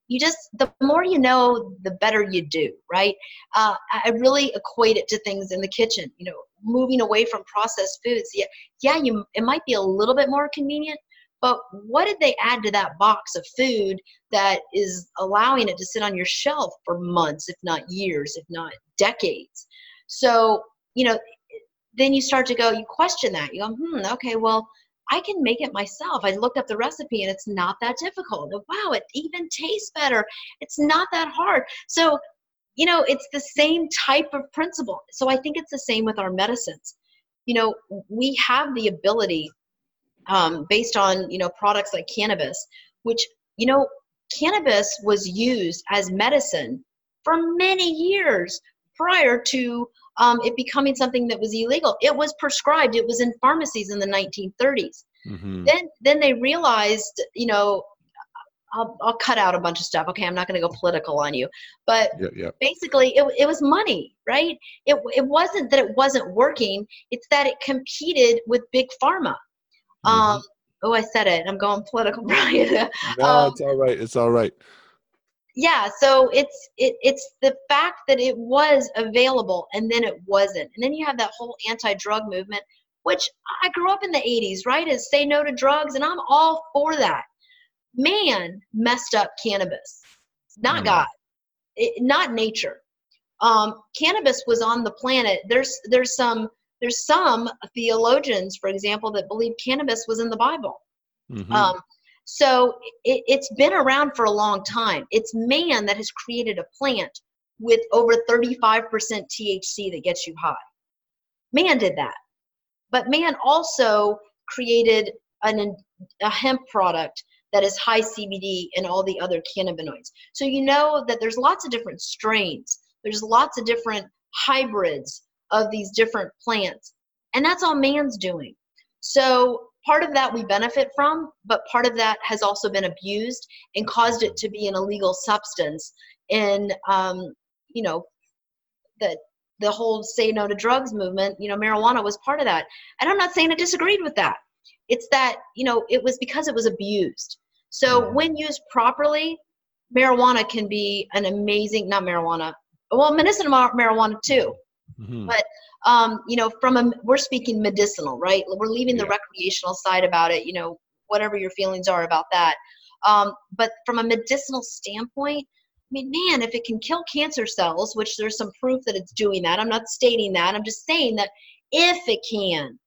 you just the more you know the better you do right? Uh, i really equate it to things in the kitchen you know moving away from processed foods. Yeah yeah you it might be a little bit more convenient but what did they add to that box of food that is allowing it to sit on your shelf for months if not years if not decades? So you know then you start to go you question that. You go hmm okay well I can make it myself. I looked up the recipe and it's not that difficult. Wow, it even tastes better. It's not that hard. So, you know, it's the same type of principle. So I think it's the same with our medicines. You know, we have the ability, um, based on, you know, products like cannabis, which, you know, cannabis was used as medicine for many years prior to um, it becoming something that was illegal. It was prescribed. It was in pharmacies in the 1930s. Mhm. Then, then they realized, you know, I'll, I'll cut out a bunch of stuff. Okay, I'm not going to go political on you, but Yeah, yeah. basically, it, it was money, right? It, it wasn't that it wasn't working. It's that it competed with big pharma. Mhm. Um, oh, I said it. I'm going political, Brian. no, um, it's all right. It's all right. Yeah so it's it, it's the fact that it was available and then it wasn't. And then you have that whole anti-drug movement which i grew up in the 80s right? Is say no to drugs and i'm all for that. Man messed up cannabis. Not Mm. god. It, not nature. Um, cannabis was on the planet. There's there's some there's some theologians for example that believe cannabis was in the bible. Mhm. um, so it, it's been around for a long time. It's man that has created a plant with over 35% THC that gets you high. Man did that. But man also created an, a hemp product that is high CBD and all the other cannabinoids. So you know that there's lots of different strains, there's lots of different hybrids of these different plants. And that's all man's doing. So part of that we benefit from, but part of that has also been abused and caused it to be an illegal substance. And um, you know, the the whole say no to drugs movement, you know, marijuana was part of that. And I'm not saying I disagreed with that. It's that, you know, it was because it was abused. So Mhm. when used properly, marijuana can be an amazing not marijuana, well, medicinal marijuana too. Mm-hmm. But um, you know, from a we're speaking medicinal, right? We're leaving the recreational side about it. You know, whatever your feelings are about that. Um, but from a medicinal standpoint, I mean, man, if it can kill cancer cells, which there's some proof that it's doing that. I'm not stating that. I'm just saying that if it can,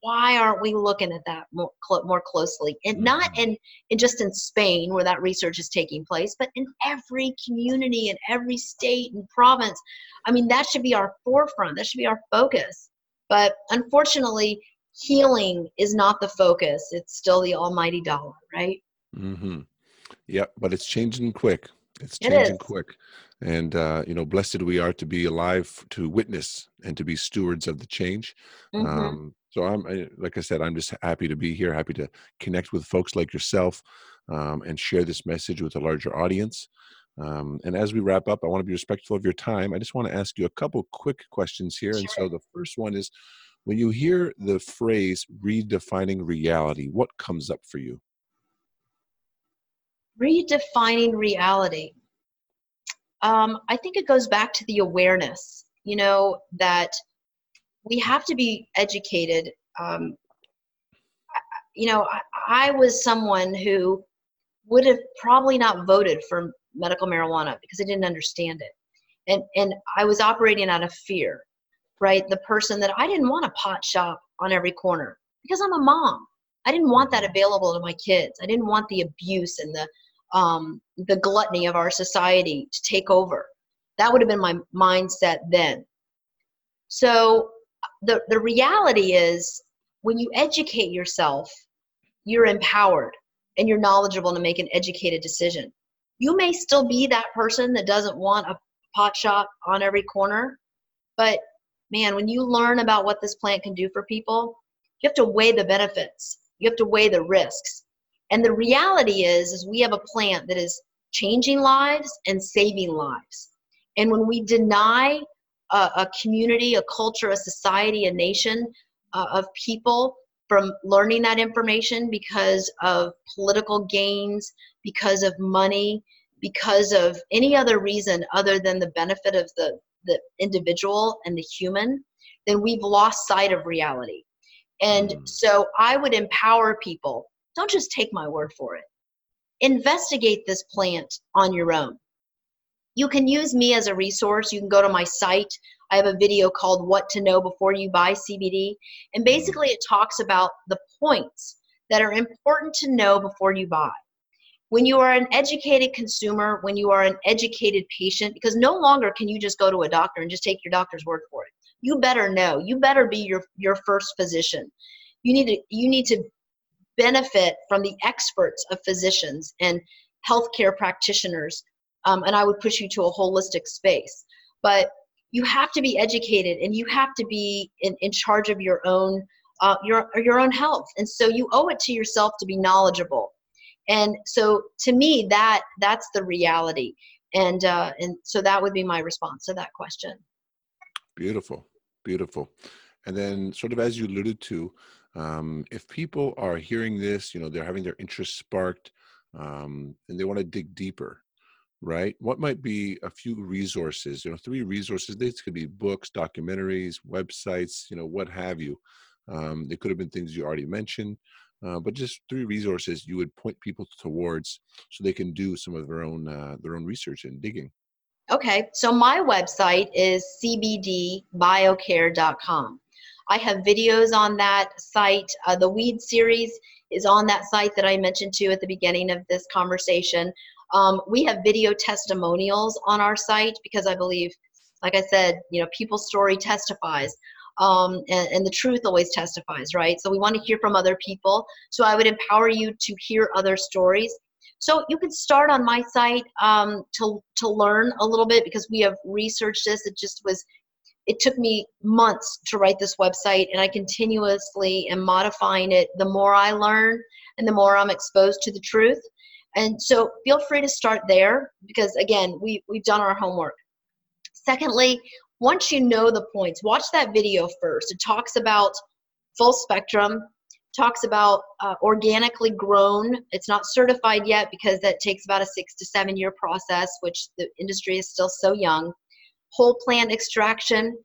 why aren't we looking at that more, cl- more closely? And not mm-hmm. in, in just in spain where that research is taking place but in every community in every state and province. I mean that should be our forefront that should be our focus. But unfortunately healing is not the focus it's still the almighty dollar right? Mm-hmm. Yeah but it's changing quick. It's changing it quick and uh, you know blessed we are to be alive to witness and to be stewards of the change. Mm-hmm. um, so i'm I, like i said i'm just happy to be here happy to connect with folks like yourself um, and share this message with a larger audience. Um, and as we wrap up i want to be respectful of your time. I just want to ask you a couple quick questions here. Sure. and so the first one is when you hear the phrase redefining reality what comes up for you? Redefining reality um, i think it goes back to the awareness you know that we have to be educated. Um, you know, I, I was someone who would have probably not voted for medical marijuana because I didn't understand it. And, and I was operating out of fear, right? The person that I didn't want a pot shop on every corner because I'm a mom. I didn't want that available to my kids. I didn't want the abuse and the um, the gluttony of our society to take over. That would have been my mindset then. So the, the reality is when you educate yourself, you're empowered and you're knowledgeable to make an educated decision. You may still be that person that doesn't want a pot shop on every corner, but man, when you learn about what this plant can do for people, you have to weigh the benefits. You have to weigh the risks. And the reality is is we have a plant that is changing lives and saving lives. And when we deny a, a community, a culture, a society, a nation uh, of people from learning that information because of political gains, because of money, because of any other reason other than the benefit of the, the individual and the human, then we've lost sight of reality. And mm. so I would empower people don't just take my word for it. Investigate this plant on your own you can use me as a resource. You can go to my site. I have a video called What to Know Before You Buy CBD. And basically, it talks about the points that are important to know before you buy. When you are an educated consumer, when you are an educated patient, because no longer can you just go to a doctor and just take your doctor's word for it. You better know. You better be your, your first physician. You need to you need to benefit from the experts of physicians and healthcare practitioners um, and I would push you to a holistic space. But you have to be educated and you have to be in, in charge of your own uh, your your own health, and so you owe it to yourself to be knowledgeable. And so, to me, that that's the reality, and uh, and so that would be my response to that question. Beautiful, beautiful. And then, sort of as you alluded to, um, if people are hearing this, you know, they're having their interest sparked, um, and they want to dig deeper right? What might be a few resources? You know, three resources. These could be books, documentaries, websites, you know, what have you. Um, they could have been things you already mentioned, uh, but just three resources you would point people towards so they can do some of their own uh, their own research and digging. Okay, so my website is cbdbiocare.com. I have videos on that site. Uh, the weed series is on that site that I mentioned to at the beginning of this conversation. Um, we have video testimonials on our site because I believe, like I said, you know, people's story testifies. Um, and, and, the truth always testifies, right? So we want to hear from other people. So I would empower you to hear other stories. So you could start on my site um, to to learn a little bit because we have researched this. It just was, it took me months to write this website, and I continuously am modifying it. The more I learn, and the more I'm exposed to the truth, and so feel free to start there because, again, we, we've done our homework. Secondly, once you know the points, watch that video first. It talks about full spectrum, talks about uh, organically grown. It's not certified yet because that takes about a six to seven year process, which the industry is still so young. Whole plant extraction.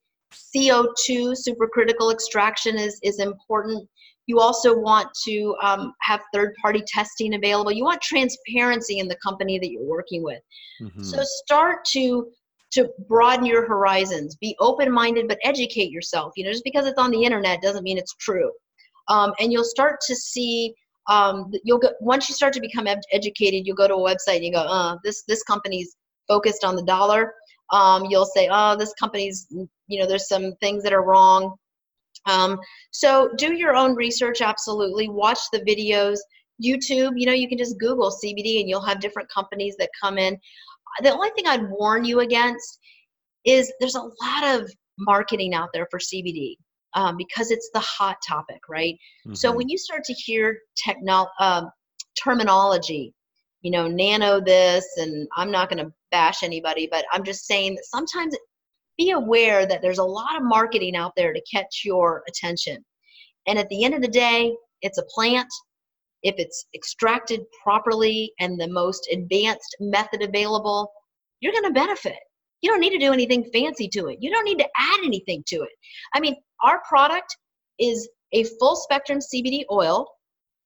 CO2 supercritical extraction is, is important. You also want to um, have third party testing available. You want transparency in the company that you're working with. Mm-hmm. So start to to broaden your horizons. Be open minded, but educate yourself. You know, just because it's on the internet doesn't mean it's true. Um, and you'll start to see. Um, you'll go once you start to become ed- educated. You'll go to a website and you go, uh, this this company's focused on the dollar. Um, you'll say, oh, this company's, you know, there's some things that are wrong. Um, so do your own research, absolutely. Watch the videos. YouTube, you know, you can just Google CBD and you'll have different companies that come in. The only thing I'd warn you against is there's a lot of marketing out there for CBD um, because it's the hot topic, right? Mm-hmm. So when you start to hear techno- uh, terminology, you know, nano this, and I'm not going to bash anybody, but I'm just saying that sometimes be aware that there's a lot of marketing out there to catch your attention. And at the end of the day, it's a plant. If it's extracted properly and the most advanced method available, you're going to benefit. You don't need to do anything fancy to it. You don't need to add anything to it. I mean, our product is a full spectrum CBD oil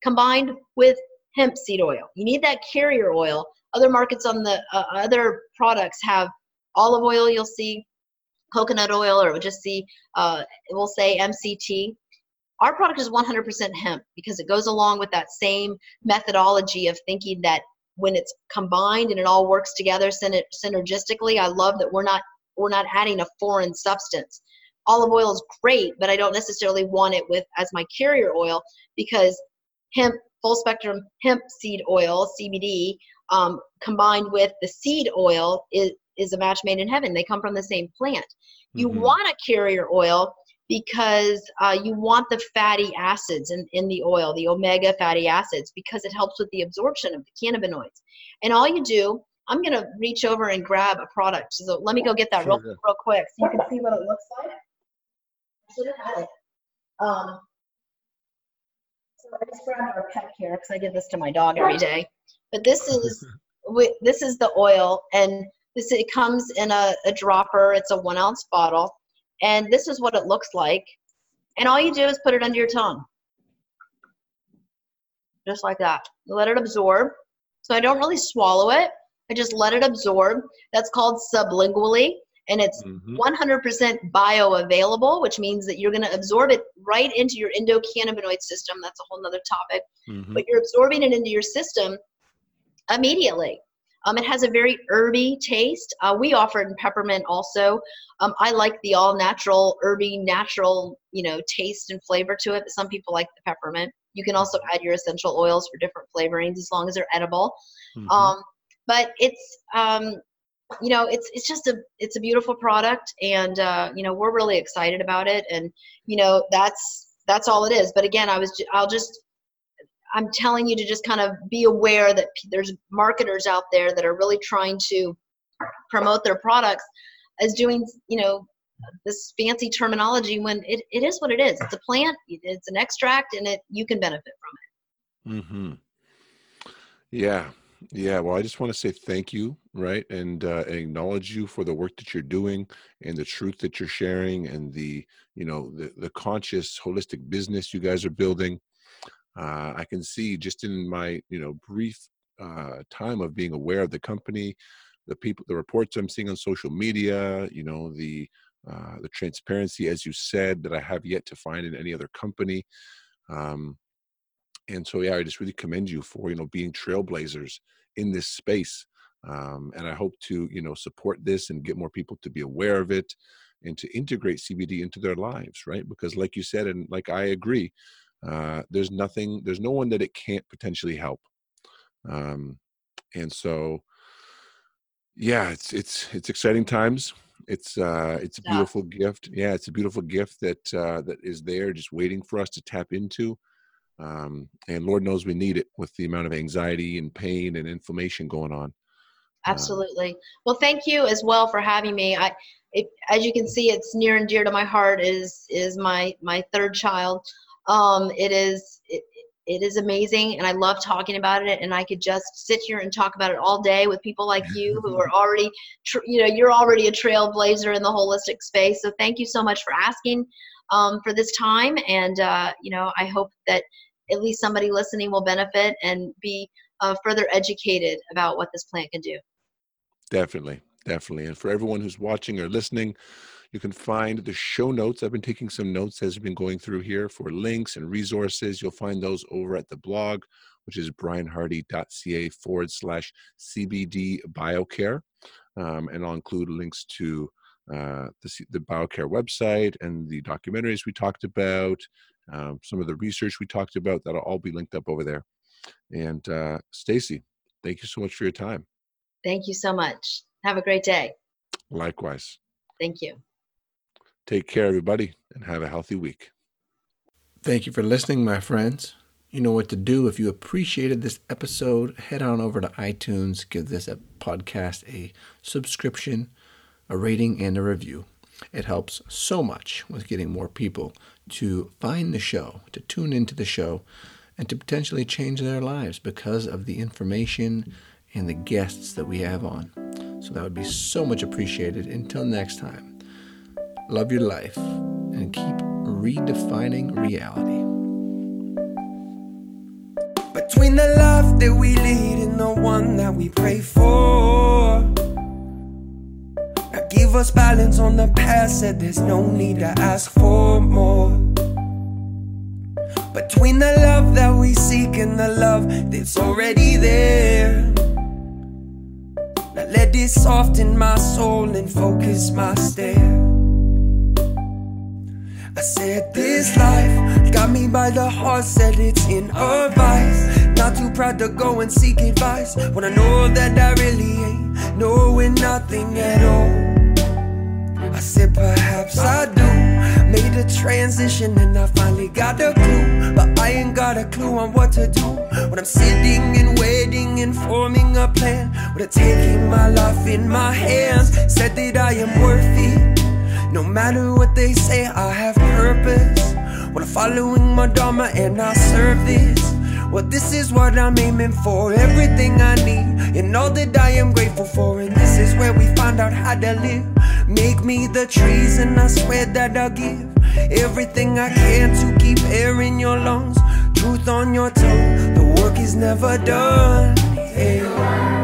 combined with hemp seed oil. You need that carrier oil. Other markets on the uh, other products have olive oil, you'll see coconut oil or just see, uh, it will say MCT. Our product is 100% hemp because it goes along with that same methodology of thinking that when it's combined and it all works together synergistically, I love that we're not we're not adding a foreign substance. Olive oil is great, but I don't necessarily want it with as my carrier oil because hemp full spectrum hemp seed oil CBD um, combined with the seed oil is is a match made in heaven. They come from the same plant. You mm-hmm. want a carrier oil because uh, you want the fatty acids in, in the oil, the omega fatty acids, because it helps with the absorption of the cannabinoids. And all you do, I'm going to reach over and grab a product. So let me go get that sure, real, real quick so you can see what it looks like. I should have had it. Um, so I just grabbed our pet care because I give this to my dog every day. But this is this is the oil, and this it comes in a, a dropper. It's a one ounce bottle, and this is what it looks like. And all you do is put it under your tongue, just like that. let it absorb. So I don't really swallow it. I just let it absorb. That's called sublingually, and it's mm-hmm. 100% bioavailable, which means that you're going to absorb it right into your endocannabinoid system. That's a whole other topic. Mm-hmm. But you're absorbing it into your system immediately. Um, it has a very herby taste. Uh, we offer it in peppermint also. Um, I like the all natural, herby, natural, you know, taste and flavor to it. But some people like the peppermint. You can also add your essential oils for different flavorings as long as they're edible. Mm-hmm. Um, but it's, um, you know, it's it's just a it's a beautiful product, and uh, you know we're really excited about it. And you know that's that's all it is. But again, I was I'll just I'm telling you to just kind of be aware that there's marketers out there that are really trying to promote their products as doing, you know, this fancy terminology when it, it is what it is. It's a plant, it's an extract, and it you can benefit from it. Mm-hmm. Yeah. Yeah, well, I just want to say thank you, right, and uh, acknowledge you for the work that you're doing and the truth that you're sharing, and the you know the the conscious holistic business you guys are building. Uh, I can see just in my you know brief uh, time of being aware of the company, the people, the reports I'm seeing on social media, you know the uh, the transparency, as you said, that I have yet to find in any other company. Um, and so, yeah, I just really commend you for you know being trailblazers in this space. Um, and I hope to you know support this and get more people to be aware of it and to integrate CBD into their lives, right? Because, like you said, and like I agree, uh, there's nothing, there's no one that it can't potentially help. Um, and so, yeah, it's it's it's exciting times. It's uh, it's a beautiful yeah. gift. Yeah, it's a beautiful gift that uh, that is there, just waiting for us to tap into. Um, and Lord knows we need it with the amount of anxiety and pain and inflammation going on. Uh, Absolutely. well, thank you as well for having me. I, it, as you can see, it's near and dear to my heart. Is is my my third child. Um, it is it, it is amazing and i love talking about it and i could just sit here and talk about it all day with people like you who are already tr- you know you're already a trailblazer in the holistic space so thank you so much for asking um, for this time and uh, you know i hope that at least somebody listening will benefit and be uh, further educated about what this plant can do definitely definitely and for everyone who's watching or listening you can find the show notes. I've been taking some notes as we've been going through here for links and resources. You'll find those over at the blog, which is brianhardy.ca forward slash CBD biocare. Um, and I'll include links to uh, the, the biocare website and the documentaries we talked about, um, some of the research we talked about. That'll all be linked up over there. And uh, Stacy, thank you so much for your time. Thank you so much. Have a great day. Likewise. Thank you. Take care, everybody, and have a healthy week. Thank you for listening, my friends. You know what to do. If you appreciated this episode, head on over to iTunes, give this a podcast a subscription, a rating, and a review. It helps so much with getting more people to find the show, to tune into the show, and to potentially change their lives because of the information and the guests that we have on. So that would be so much appreciated. Until next time love your life, and keep redefining reality. Between the love that we lead and the one that we pray for. Us balance on the past. said there's no need to ask for more. Between the love that we seek and the love that's already there. Now let this soften my soul and focus my stare. I said this life got me by the heart, said it's in a vice. Not too proud to go and seek advice when I know that I really ain't knowing nothing at all. I said perhaps I do. Made a transition and I finally got a clue, but I ain't got a clue on what to do. When I'm sitting and waiting and forming a plan, with a taking my life in my hands, said that I am worthy. No matter what they say, I have purpose. Well, I'm following my Dharma and I serve this. Well, this is what I'm aiming for. Everything I need and all that I am grateful for. And this is where we find out how to live. Make me the trees, and I swear that I'll give everything I can to keep air in your lungs, truth on your tongue. The work is never done. Yeah.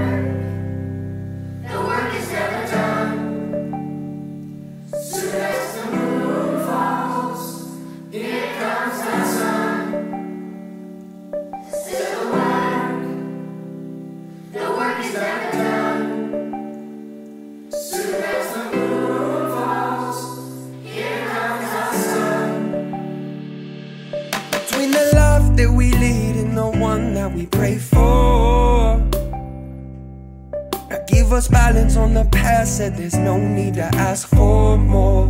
Us balance on the past, said there's no need to ask for more.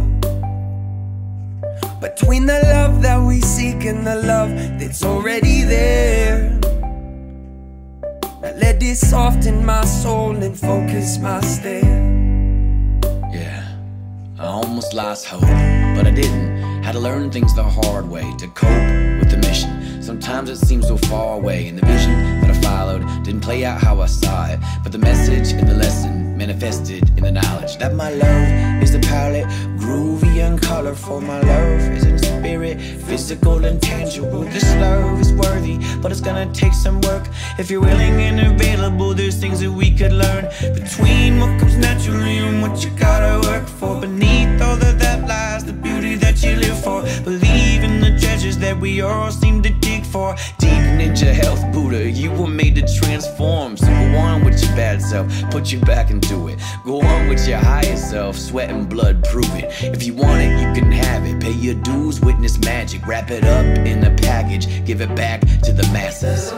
Between the love that we seek and the love that's already there. Now let it soften my soul and focus my stare. Yeah, I almost lost hope, but I didn't. Had to learn things the hard way to cope with the mission. Sometimes it seems so far away, and the vision that I followed didn't play out how I saw it. But the message and the lesson manifested in the knowledge that my love is the palette, groovy and colorful. My love is in spirit, physical and tangible. This love is worthy, but it's gonna take some work. If you're willing and available, there's things that we could learn between what comes naturally and what you gotta work for. Beneath all of that lies the beauty that you live for. Believe in the treasures that we all seem to dig for. Deep ninja health, Buddha, you were made to transform. So go on with your bad self, put you back into it. Go on with your higher self, sweat and blood, prove it. If you want it, you can have it. Pay your dues, witness magic. Wrap it up in a package, give it back to the masses.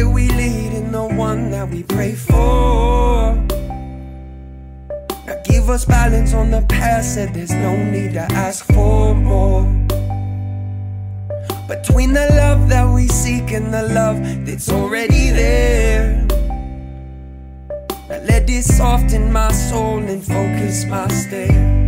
that we lead and the one that we pray for. Now give us balance on the past said there's no need to ask for more. Between the love that we seek and the love that's already there. Now let it soften my soul and focus my stare.